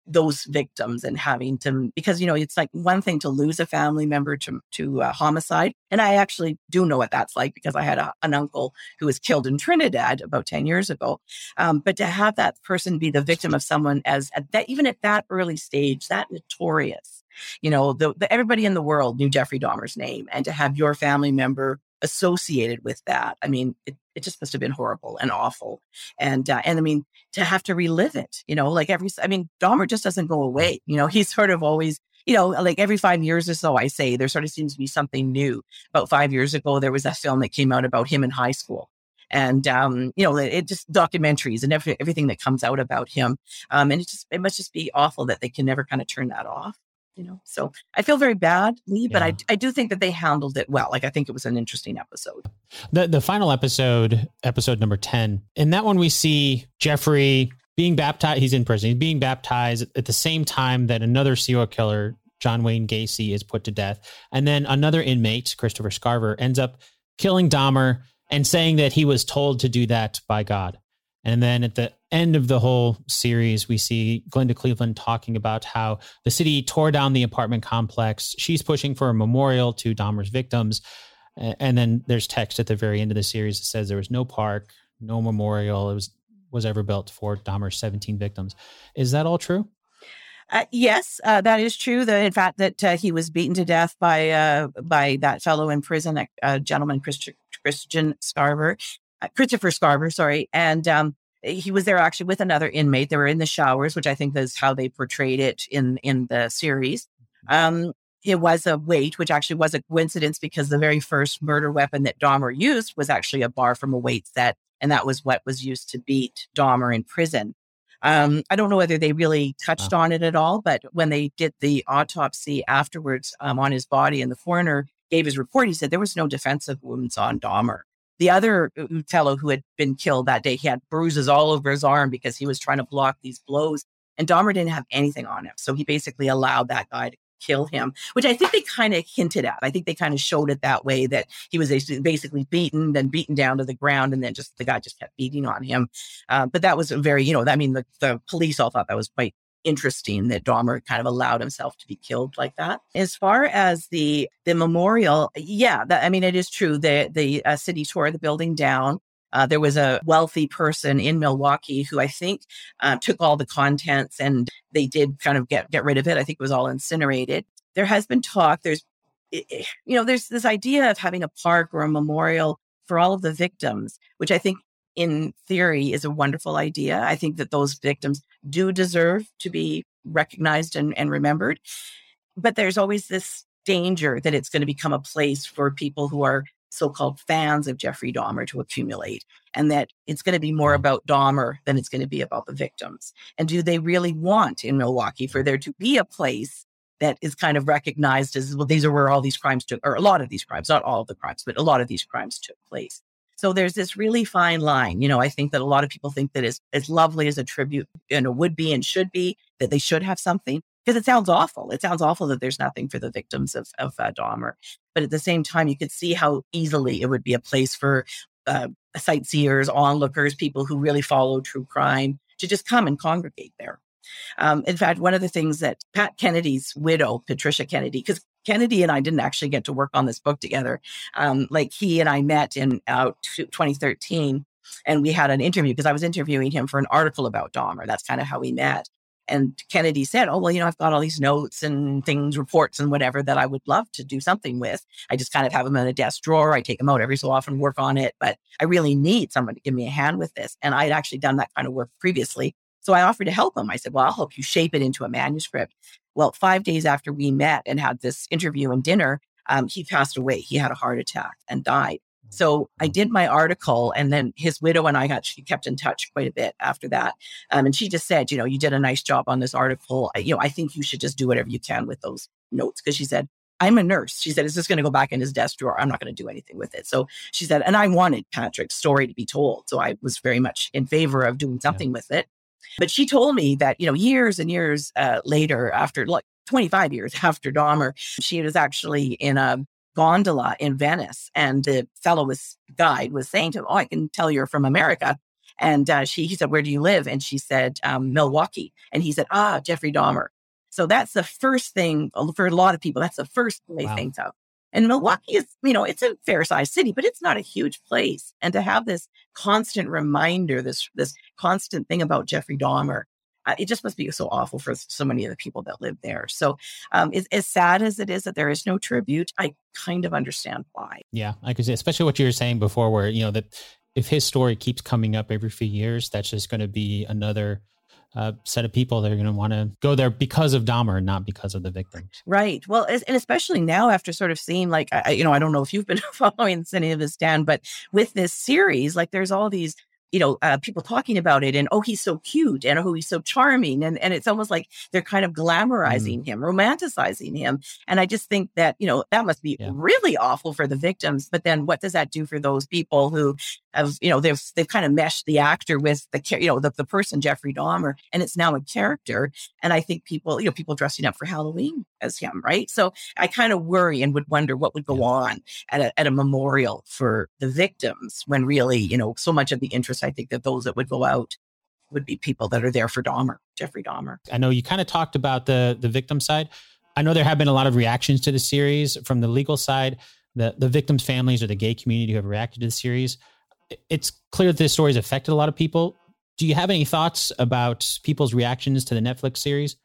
those victims and having to because you know it's like one thing to lose a family member to to uh, homicide, and I actually do know what that's like because I had a, an uncle who was killed in Trinidad about ten years ago. Um, but to have that person be the victim of someone as at that even at that early stage, that notorious. You know, the, the, everybody in the world knew Jeffrey Dahmer's name, and to have your family member associated with that. I mean, it, it just must have been horrible and awful. And, uh, and I mean, to have to relive it, you know, like every, I mean, Dahmer just doesn't go away. You know, he's sort of always, you know, like every five years or so, I say there sort of seems to be something new. About five years ago, there was a film that came out about him in high school. and um, you know, it, it, just documentaries and every, everything that comes out about him. Um, and it just it must just be awful that they can never kind of turn that off. You know, so I feel very badly but I I do think that they handled it well. Like I think it was an interesting episode. The the final episode, episode number ten, in that one we see Jeffrey being baptized. He's in prison. He's being baptized at the same time that another serial killer, John Wayne Gacy, is put to death, and then another inmate, Christopher Scarver, ends up killing Dahmer and saying that he was told to do that by God. And then at the end of the whole series, we see Glenda Cleveland talking about how the city tore down the apartment complex. She's pushing for a memorial to Dahmer's victims. And then there's text at the very end of the series that says there was no park, no memorial. It was was ever built for Dahmer's 17 victims. Is that all true? Uh, yes, uh, that is true. The, in fact, that uh, he was beaten to death by uh, by that fellow in prison, a, gentleman, Christian, Christian Scarver, uh, Christopher Scarver, sorry, and um, he was there actually with another inmate. They were in the showers, which I think is how they portrayed it in in the series. Um, it was a weight, which actually was a coincidence because the very first murder weapon that Dahmer used was actually a bar from a weight set, and that was what was used to beat Dahmer in prison. Um, I don't know whether they really touched on it at all, but when they did the autopsy afterwards um, on his body, and the coroner gave his report, he said there was no defensive wounds on Dahmer. The other fellow who had been killed that day, he had bruises all over his arm because he was trying to block these blows. And Dahmer didn't have anything on him. So he basically allowed that guy to kill him, which I think they kind of hinted at. I think they kind of showed it that way that he was basically beaten, then beaten down to the ground, and then just the guy just kept beating on him. Uh, but that was very, you know, I mean, the, the police all thought that was quite interesting that Dahmer kind of allowed himself to be killed like that. As far as the the memorial, yeah, I mean, it is true. The the uh, city tore the building down. Uh, there was a wealthy person in Milwaukee who I think uh, took all the contents and they did kind of get, get rid of it. I think it was all incinerated. There has been talk. There's, you know, there's this idea of having a park or a memorial for all of the victims, which I think in theory is a wonderful idea. I think that those victims do deserve to be recognized and, and remembered. But there's always this danger that it's going to become a place for people who are so-called fans of Jeffrey Dahmer to accumulate and that it's going to be more mm-hmm. about Dahmer than it's going to be about the victims. And do they really want in Milwaukee for there to be a place that is kind of recognized as well these are where all these crimes took or a lot of these crimes, not all of the crimes, but a lot of these crimes took place. So there's this really fine line. You know, I think that a lot of people think that as, as lovely as a tribute, you know, would be and should be, that they should have something because it sounds awful. It sounds awful that there's nothing for the victims of, of uh, Dahmer. But at the same time, you could see how easily it would be a place for uh, sightseers, onlookers, people who really follow true crime to just come and congregate there. Um, in fact, one of the things that Pat Kennedy's widow, Patricia Kennedy, because Kennedy and I didn't actually get to work on this book together. Um, like he and I met in uh, 2013 and we had an interview because I was interviewing him for an article about Dahmer. That's kind of how we met. And Kennedy said, Oh, well, you know, I've got all these notes and things, reports and whatever that I would love to do something with. I just kind of have them in a desk drawer. I take them out every so often, work on it, but I really need someone to give me a hand with this. And I had actually done that kind of work previously. So I offered to help him. I said, Well, I'll help you shape it into a manuscript. Well, five days after we met and had this interview and dinner, um, he passed away. He had a heart attack and died. So I did my article, and then his widow and I got she kept in touch quite a bit after that. Um, and she just said, you know, you did a nice job on this article. I, you know, I think you should just do whatever you can with those notes because she said. I'm a nurse. She said, is this going to go back in his desk drawer? I'm not going to do anything with it. So she said, and I wanted Patrick's story to be told. So I was very much in favor of doing something yeah. with it. But she told me that, you know, years and years uh, later, after like 25 years after Dahmer, she was actually in a gondola in Venice. And the fellow was guide was saying to him, Oh, I can tell you're from America. And uh, she, he said, Where do you live? And she said, um, Milwaukee. And he said, Ah, Jeffrey Dahmer. So that's the first thing uh, for a lot of people. That's the first thing they wow. think of. And Milwaukee is, you know, it's a fair sized city, but it's not a huge place. And to have this constant reminder, this, this constant thing about Jeffrey Dahmer, uh, it just must be so awful for so many of the people that live there. So, um, as, as sad as it is that there is no tribute, I kind of understand why. Yeah, I could say, especially what you were saying before, where you know that if his story keeps coming up every few years, that's just going to be another uh, set of people that are going to want to go there because of Dahmer, not because of the victims. Right. Well, and especially now after sort of seeing, like, I, you know, I don't know if you've been following any of this, Dan, but with this series, like, there's all these you know, uh, people talking about it and, oh, he's so cute and oh, he's so charming. And, and it's almost like they're kind of mm. glamorizing mm. him, romanticizing him. And I just think that, you know, that must be yeah. really awful for the victims. But then what does that do for those people who have, you know, they've, they've kind of meshed the actor with the, you know, the, the person, Jeffrey Dahmer, and it's now a character. And I think people, you know, people dressing up for Halloween as him, right? So I kind of worry and would wonder what would go yeah. on at a, at a memorial for the victims when really, you know, so much of the interest I think that those that would go out would be people that are there for Dahmer, Jeffrey Dahmer. I know you kind of talked about the the victim side. I know there have been a lot of reactions to the series from the legal side. The the victims' families or the gay community who have reacted to the series. It's clear that this story has affected a lot of people. Do you have any thoughts about people's reactions to the Netflix series?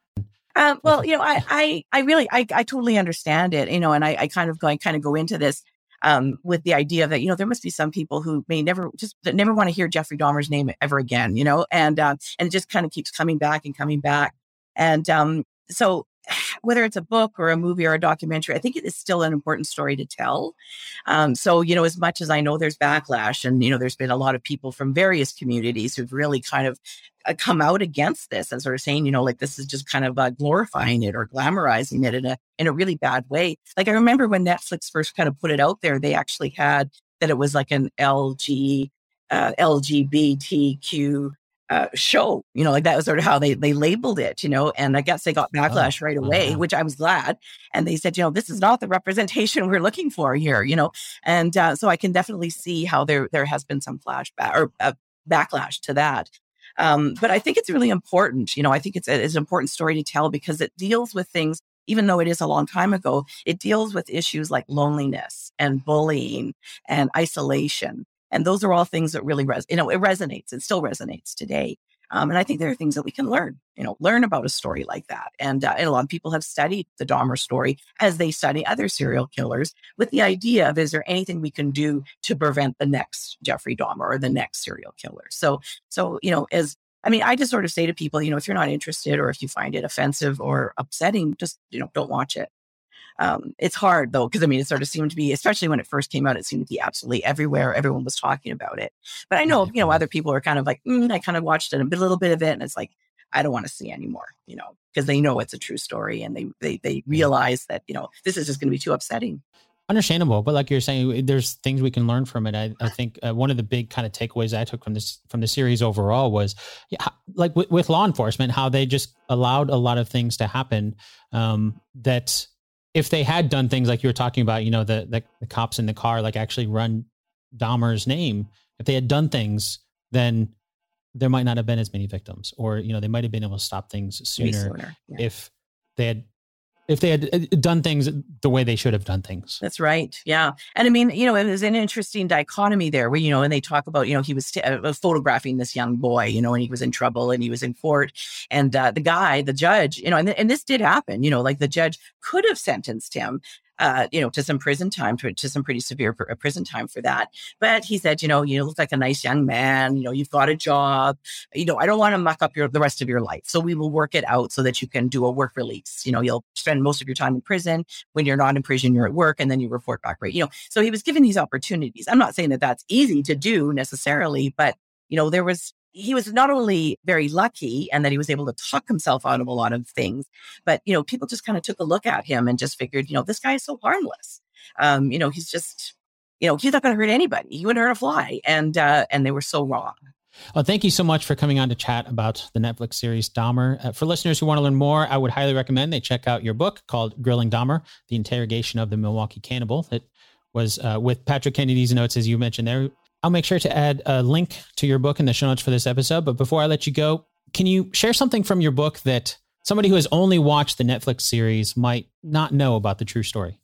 Um, well, you know, I, I, I really, I, I totally understand it, you know, and I, I kind of go, I kind of go into this um, with the idea that you know there must be some people who may never just never want to hear Jeffrey Dahmer's name ever again, you know, and uh, and it just kind of keeps coming back and coming back, and um, so whether it's a book or a movie or a documentary, I think it is still an important story to tell. Um, so, you know, as much as I know there's backlash and, you know, there's been a lot of people from various communities who've really kind of uh, come out against this and sort of saying, you know, like this is just kind of uh, glorifying it or glamorizing it in a, in a really bad way. Like I remember when Netflix first kind of put it out there, they actually had that it was like an LG, uh, LGBTQ uh, show. You know, like that was sort of how they they labeled it. You know, and I guess they got oh, backlash oh, right away, which I was glad. And they said, you know, this is not the representation we're looking for here. You know, and uh, so I can definitely see how there there has been some flashback or uh, backlash to that. Um, but I think it's really important. You know, I think it's, it's an important story to tell because it deals with things even though it is a long time ago, it deals with issues like loneliness and bullying and isolation and those are all things that really, res- you know, it resonates. It still resonates today. Um, and I think there are things that we can learn, you know, learn about a story like that. And, uh, and a lot of people have studied the Dahmer story as they study other serial killers with the idea of is there anything we can do to prevent the next Jeffrey Dahmer or the next serial killer? So, so, you know, as I mean, I just sort of say to people, you know, if you're not interested or if you find it offensive or upsetting, just, you know, don't watch it. Um, it's hard though, because I mean, it sort of seemed to be, especially when it first came out, it seemed to be absolutely everywhere. Everyone was talking about it. But I know, you know, other people are kind of like, mm, I kind of watched it a, bit, a little bit of it, and it's like, I don't want to see anymore, you know, because they know it's a true story and they they they realize that you know this is just going to be too upsetting. Understandable, but like you're saying, there's things we can learn from it. I, I think uh, one of the big kind of takeaways I took from this from the series overall was, yeah, like with, with law enforcement, how they just allowed a lot of things to happen um, that if they had done things like you were talking about, you know, the, the, the cops in the car, like actually run Dahmer's name, if they had done things, then there might not have been as many victims, or you know, they might have been able to stop things sooner, sooner yeah. if they had if they had uh, done things the way they should have done things. That's right. Yeah. And I mean, you know, it was an interesting dichotomy there where, you know, and they talk about, you know, he was t- uh, photographing this young boy, you know, and he was in trouble and he was in court. And uh, the guy, the judge, you know, and, and this did happen, you know, like the judge could have sentenced him uh, you know, to some prison time, to, to some pretty severe pr- uh, prison time for that. But he said, you know, you look like a nice young man. You know, you've got a job. You know, I don't want to muck up your the rest of your life. So we will work it out so that you can do a work release. You know, you'll spend most of your time in prison. When you're not in prison, you're at work, and then you report back. Right? You know, so he was given these opportunities. I'm not saying that that's easy to do necessarily, but you know, there was he was not only very lucky and that he was able to talk himself out of a lot of things, but you know, people just kind of took a look at him and just figured, you know, this guy is so harmless. Um, you know, he's just, you know, he's not going to hurt anybody. He wouldn't hurt a fly, and uh, and they were so wrong. Well, thank you so much for coming on to chat about the Netflix series Dahmer. Uh, for listeners who want to learn more, I would highly recommend they check out your book called Grilling Dahmer: The Interrogation of the Milwaukee Cannibal. It was uh, with Patrick Kennedy's notes, as you mentioned there. I'll make sure to add a link to your book in the show notes for this episode. But before I let you go, can you share something from your book that somebody who has only watched the Netflix series might not know about the true story?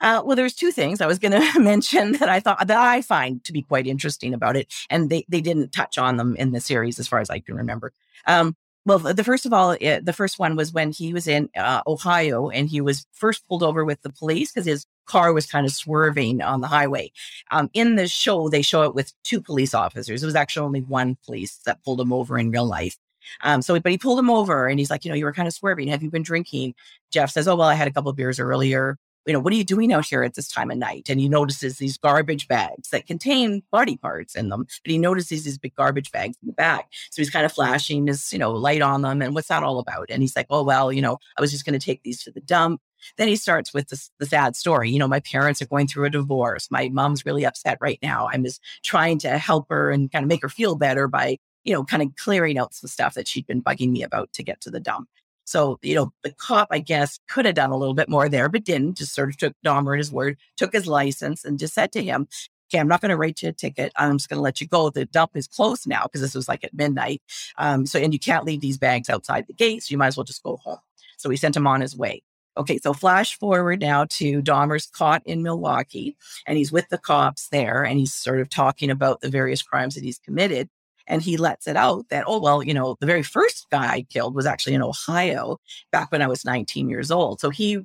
Uh, well, there's two things I was going to mention that I thought that I find to be quite interesting about it, and they they didn't touch on them in the series as far as I can remember. Um, well, the first of all, it, the first one was when he was in uh, Ohio and he was first pulled over with the police because his car was kind of swerving on the highway. Um, in the show, they show it with two police officers. It was actually only one police that pulled him over in real life. Um, so, but he pulled him over and he's like, you know, you were kind of swerving. Have you been drinking? Jeff says, oh, well, I had a couple beers earlier. You know, what are you doing out here at this time of night? And he notices these garbage bags that contain body parts in them. But he notices these big garbage bags in the back. So he's kind of flashing his, you know, light on them. And what's that all about? And he's like, oh, well, you know, I was just going to take these to the dump. Then he starts with the sad story. You know, my parents are going through a divorce. My mom's really upset right now. I'm just trying to help her and kind of make her feel better by, you know, kind of clearing out some stuff that she'd been bugging me about to get to the dump. So, you know, the cop, I guess, could have done a little bit more there, but didn't. Just sort of took Dahmer at his word, took his license, and just said to him, okay, I'm not going to write you a ticket. I'm just going to let you go. The dump is closed now because this was like at midnight. Um, so, and you can't leave these bags outside the gates. So you might as well just go home. So we sent him on his way. Okay, so flash forward now to Dahmer's caught in Milwaukee, and he's with the cops there, and he's sort of talking about the various crimes that he's committed. And he lets it out that, oh, well, you know, the very first guy I killed was actually in Ohio back when I was 19 years old. So he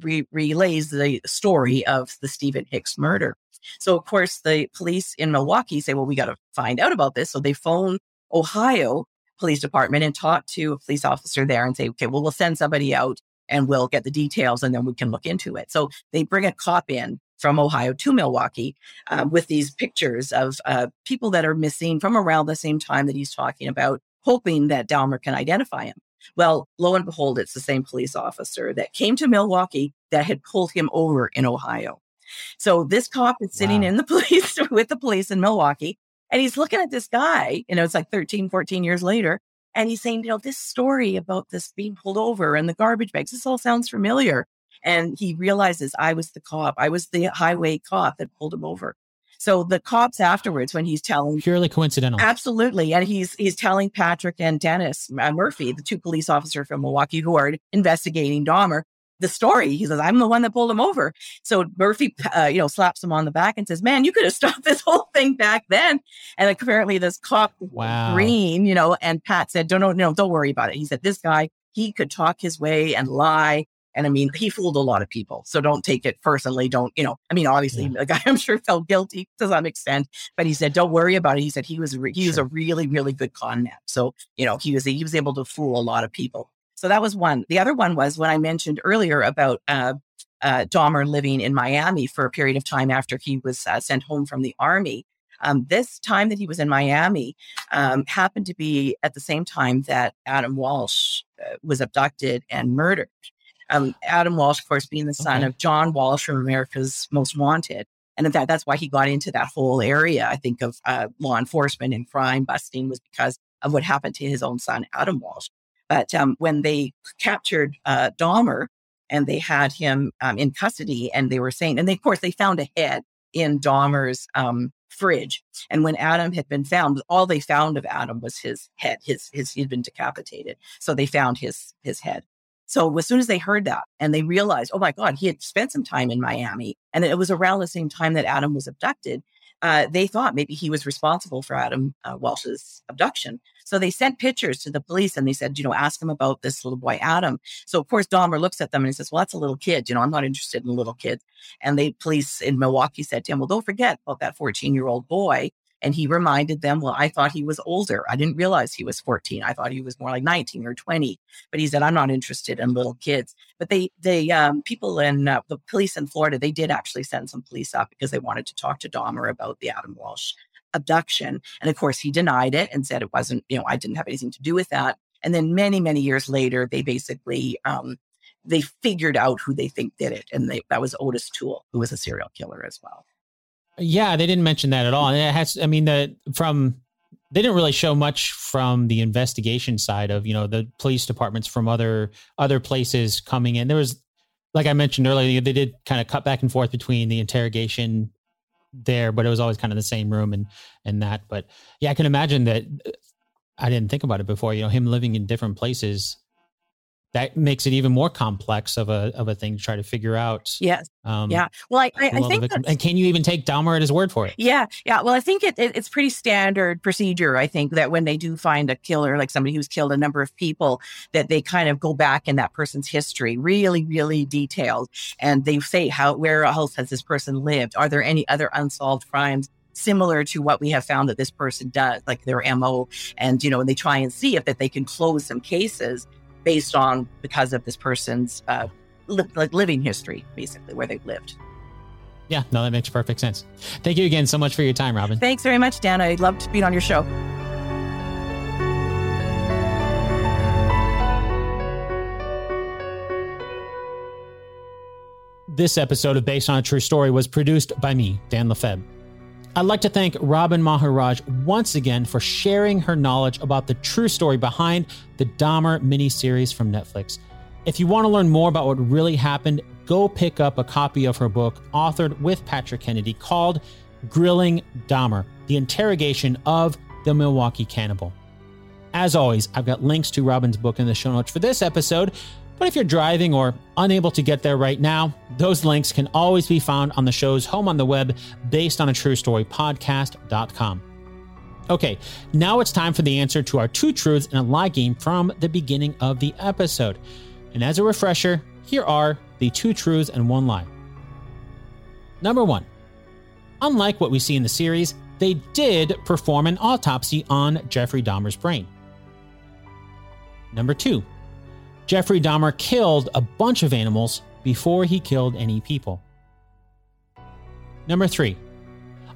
re- relays the story of the Steven Hicks murder. So, of course, the police in Milwaukee say, well, we got to find out about this. So they phone Ohio Police Department and talk to a police officer there and say, okay, well, we'll send somebody out and we'll get the details and then we can look into it. So they bring a cop in from Ohio to Milwaukee uh, with these pictures of uh, people that are missing from around the same time that he's talking about, hoping that Dahmer can identify him. Well, lo and behold, it's the same police officer that came to Milwaukee that had pulled him over in Ohio. So this cop is sitting wow. in the police with the police in Milwaukee and he's looking at this guy, you know, it's like 13, 14 years later. And he's saying, you know, this story about this being pulled over and the garbage bags, this all sounds familiar. And he realizes I was the cop. I was the highway cop that pulled him over. So the cops afterwards, when he's telling purely coincidental, absolutely, and he's he's telling Patrick and Dennis uh, Murphy, the two police officers from Milwaukee who are investigating Dahmer, the story. He says, I'm the one that pulled him over. So Murphy, uh, you know, slaps him on the back and says, man, you could have stopped this whole thing back then. And apparently this cop, wow. Green, you know, and Pat said, don't, no, no, don't worry about it. He said, this guy, he could talk his way and lie. And I mean, he fooled a lot of people. So don't take it personally. Don't, you know, I mean, obviously yeah. the guy I'm sure felt guilty to some extent, but he said, don't worry about it. He said he was, re- he sure. was a really, really good con man. So, you know, he was, he was able to fool a lot of people. So that was one. The other one was when I mentioned earlier about uh, uh, Dahmer living in Miami for a period of time after he was uh, sent home from the army. Um, this time that he was in Miami um, happened to be at the same time that Adam Walsh uh, was abducted and murdered. Um, Adam Walsh, of course, being the son okay. of John Walsh from America's Most Wanted. And in fact, that's why he got into that whole area, I think, of uh, law enforcement and crime busting was because of what happened to his own son, Adam Walsh. But um, when they captured uh, Dahmer and they had him um, in custody, and they were saying, and they, of course, they found a head in Dahmer's um, fridge. And when Adam had been found, all they found of Adam was his head. His his he'd been decapitated, so they found his his head. So as soon as they heard that and they realized, oh my God, he had spent some time in Miami, and it was around the same time that Adam was abducted, uh, they thought maybe he was responsible for Adam uh, Walsh's abduction. So they sent pictures to the police and they said, you know, ask him about this little boy, Adam. So of course, Dahmer looks at them and he says, well, that's a little kid. You know, I'm not interested in little kids. And the police in Milwaukee said to him, well, don't forget about that 14 year old boy and he reminded them, well, I thought he was older. I didn't realize he was 14. I thought he was more like 19 or 20. But he said, I'm not interested in little kids. But they, they, um, people in uh, the police in Florida, they did actually send some police up because they wanted to talk to Dahmer about the Adam Walsh abduction. And of course, he denied it and said it wasn't, you know, I didn't have anything to do with that. And then many, many years later, they basically, um, they figured out who they think did it. And they, that was Ottis Toole, who was a serial killer as well. Yeah, they didn't mention that at all. And it has, I mean, the from they didn't really show much from the investigation side of you know the police departments from other other places coming in. There was, like I mentioned earlier, they did kind of cut back and forth between the interrogation there, but it was always kind of the same room and and that. But yeah, I can imagine that. Uh, I didn't think about it before. You know, him living in different places that makes it even more complex of a of a thing to try to figure out. Yes. Um, yeah. Well, I, I, I think, and can you even take Dahmer at his word for it? Yeah. Yeah. Well, I think it, it, it's pretty standard procedure. I think that when they do find a killer, like somebody who's killed a number of people, that they kind of go back in that person's history, really, really detailed, and they say how where else has this person lived? Are there any other unsolved crimes? similar to what we have found that this person does, like their MO. And, you know, and they try and see if that they can close some cases based on because of this person's uh, li- like living history, basically, where they've lived. Yeah, no, that makes perfect sense. Thank you again so much for your time, Robyn. Thanks very much, Dan. I'd love to be on your show. This episode of Based on a True Story was produced by me, Dan Lefebvre. I'd like to thank Robyn Maharaj once again for sharing her knowledge about the true story behind the Dahmer miniseries from Netflix. If you want to learn more about what really happened, go pick up a copy of her book, authored with Patrick Kennedy, called Grilling Dahmer The Interrogation of the Milwaukee Cannibal. As always, I've got links to Robyn's book in the show notes for this episode. But if you're driving or unable to get there right now, those links can always be found on the show's home on the web based on a true story podcast.com. Okay, now it's time for the answer to our two truths and a lie game from the beginning of the episode. And as a refresher, here are the two truths and one lie. Number one, unlike what we see in the series, they did perform an autopsy on Jeffrey Dahmer's brain. Number two, Jeffrey Dahmer killed a bunch of animals before he killed any people. Number three,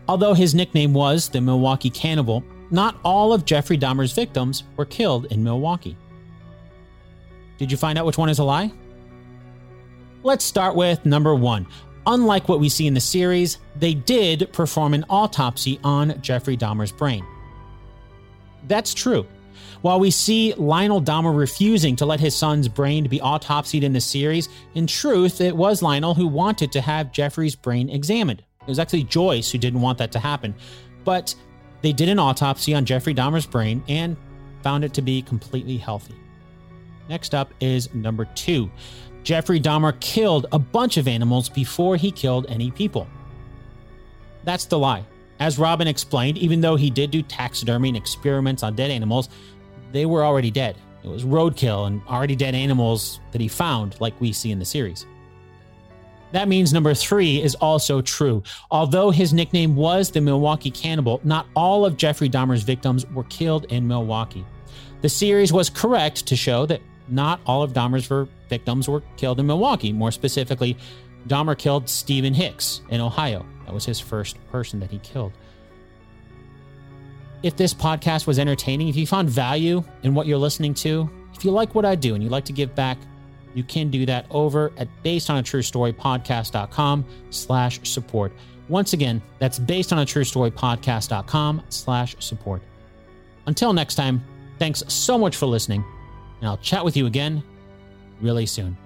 although his nickname was the Milwaukee Cannibal, not all of Jeffrey Dahmer's victims were killed in Milwaukee. Did you find out which one is a lie? Let's start with number one. Unlike what we see in the series, they did perform an autopsy on Jeffrey Dahmer's brain. That's true. While we see Lionel Dahmer refusing to let his son's brain be autopsied in the series, in truth, it was Lionel who wanted to have Jeffrey's brain examined. It was actually Joyce who didn't want that to happen. But they did an autopsy on Jeffrey Dahmer's brain and found it to be completely healthy. Next up is number two Jeffrey Dahmer killed a bunch of animals before he killed any people. That's the lie. As Robyn explained, even though he did do taxidermy and experiments on dead animals, they were already dead. It was roadkill and already dead animals that he found, like we see in the series. That means number three is also true. Although his nickname was the Milwaukee Cannibal, not all of Jeffrey Dahmer's victims were killed in Milwaukee. The series was correct to show that not all of Dahmer's victims were killed in Milwaukee. More specifically, Dahmer killed Steven Hicks in Ohio. That was his first person that he killed if this podcast was entertaining, if you found value in what you're listening to, if you like what I do and you'd like to give back, you can do that over at based on a true story podcast.com slash support. Once again, that's based on a true story podcast.com slash support. Until next time, thanks so much for listening, and I'll chat with you again really soon.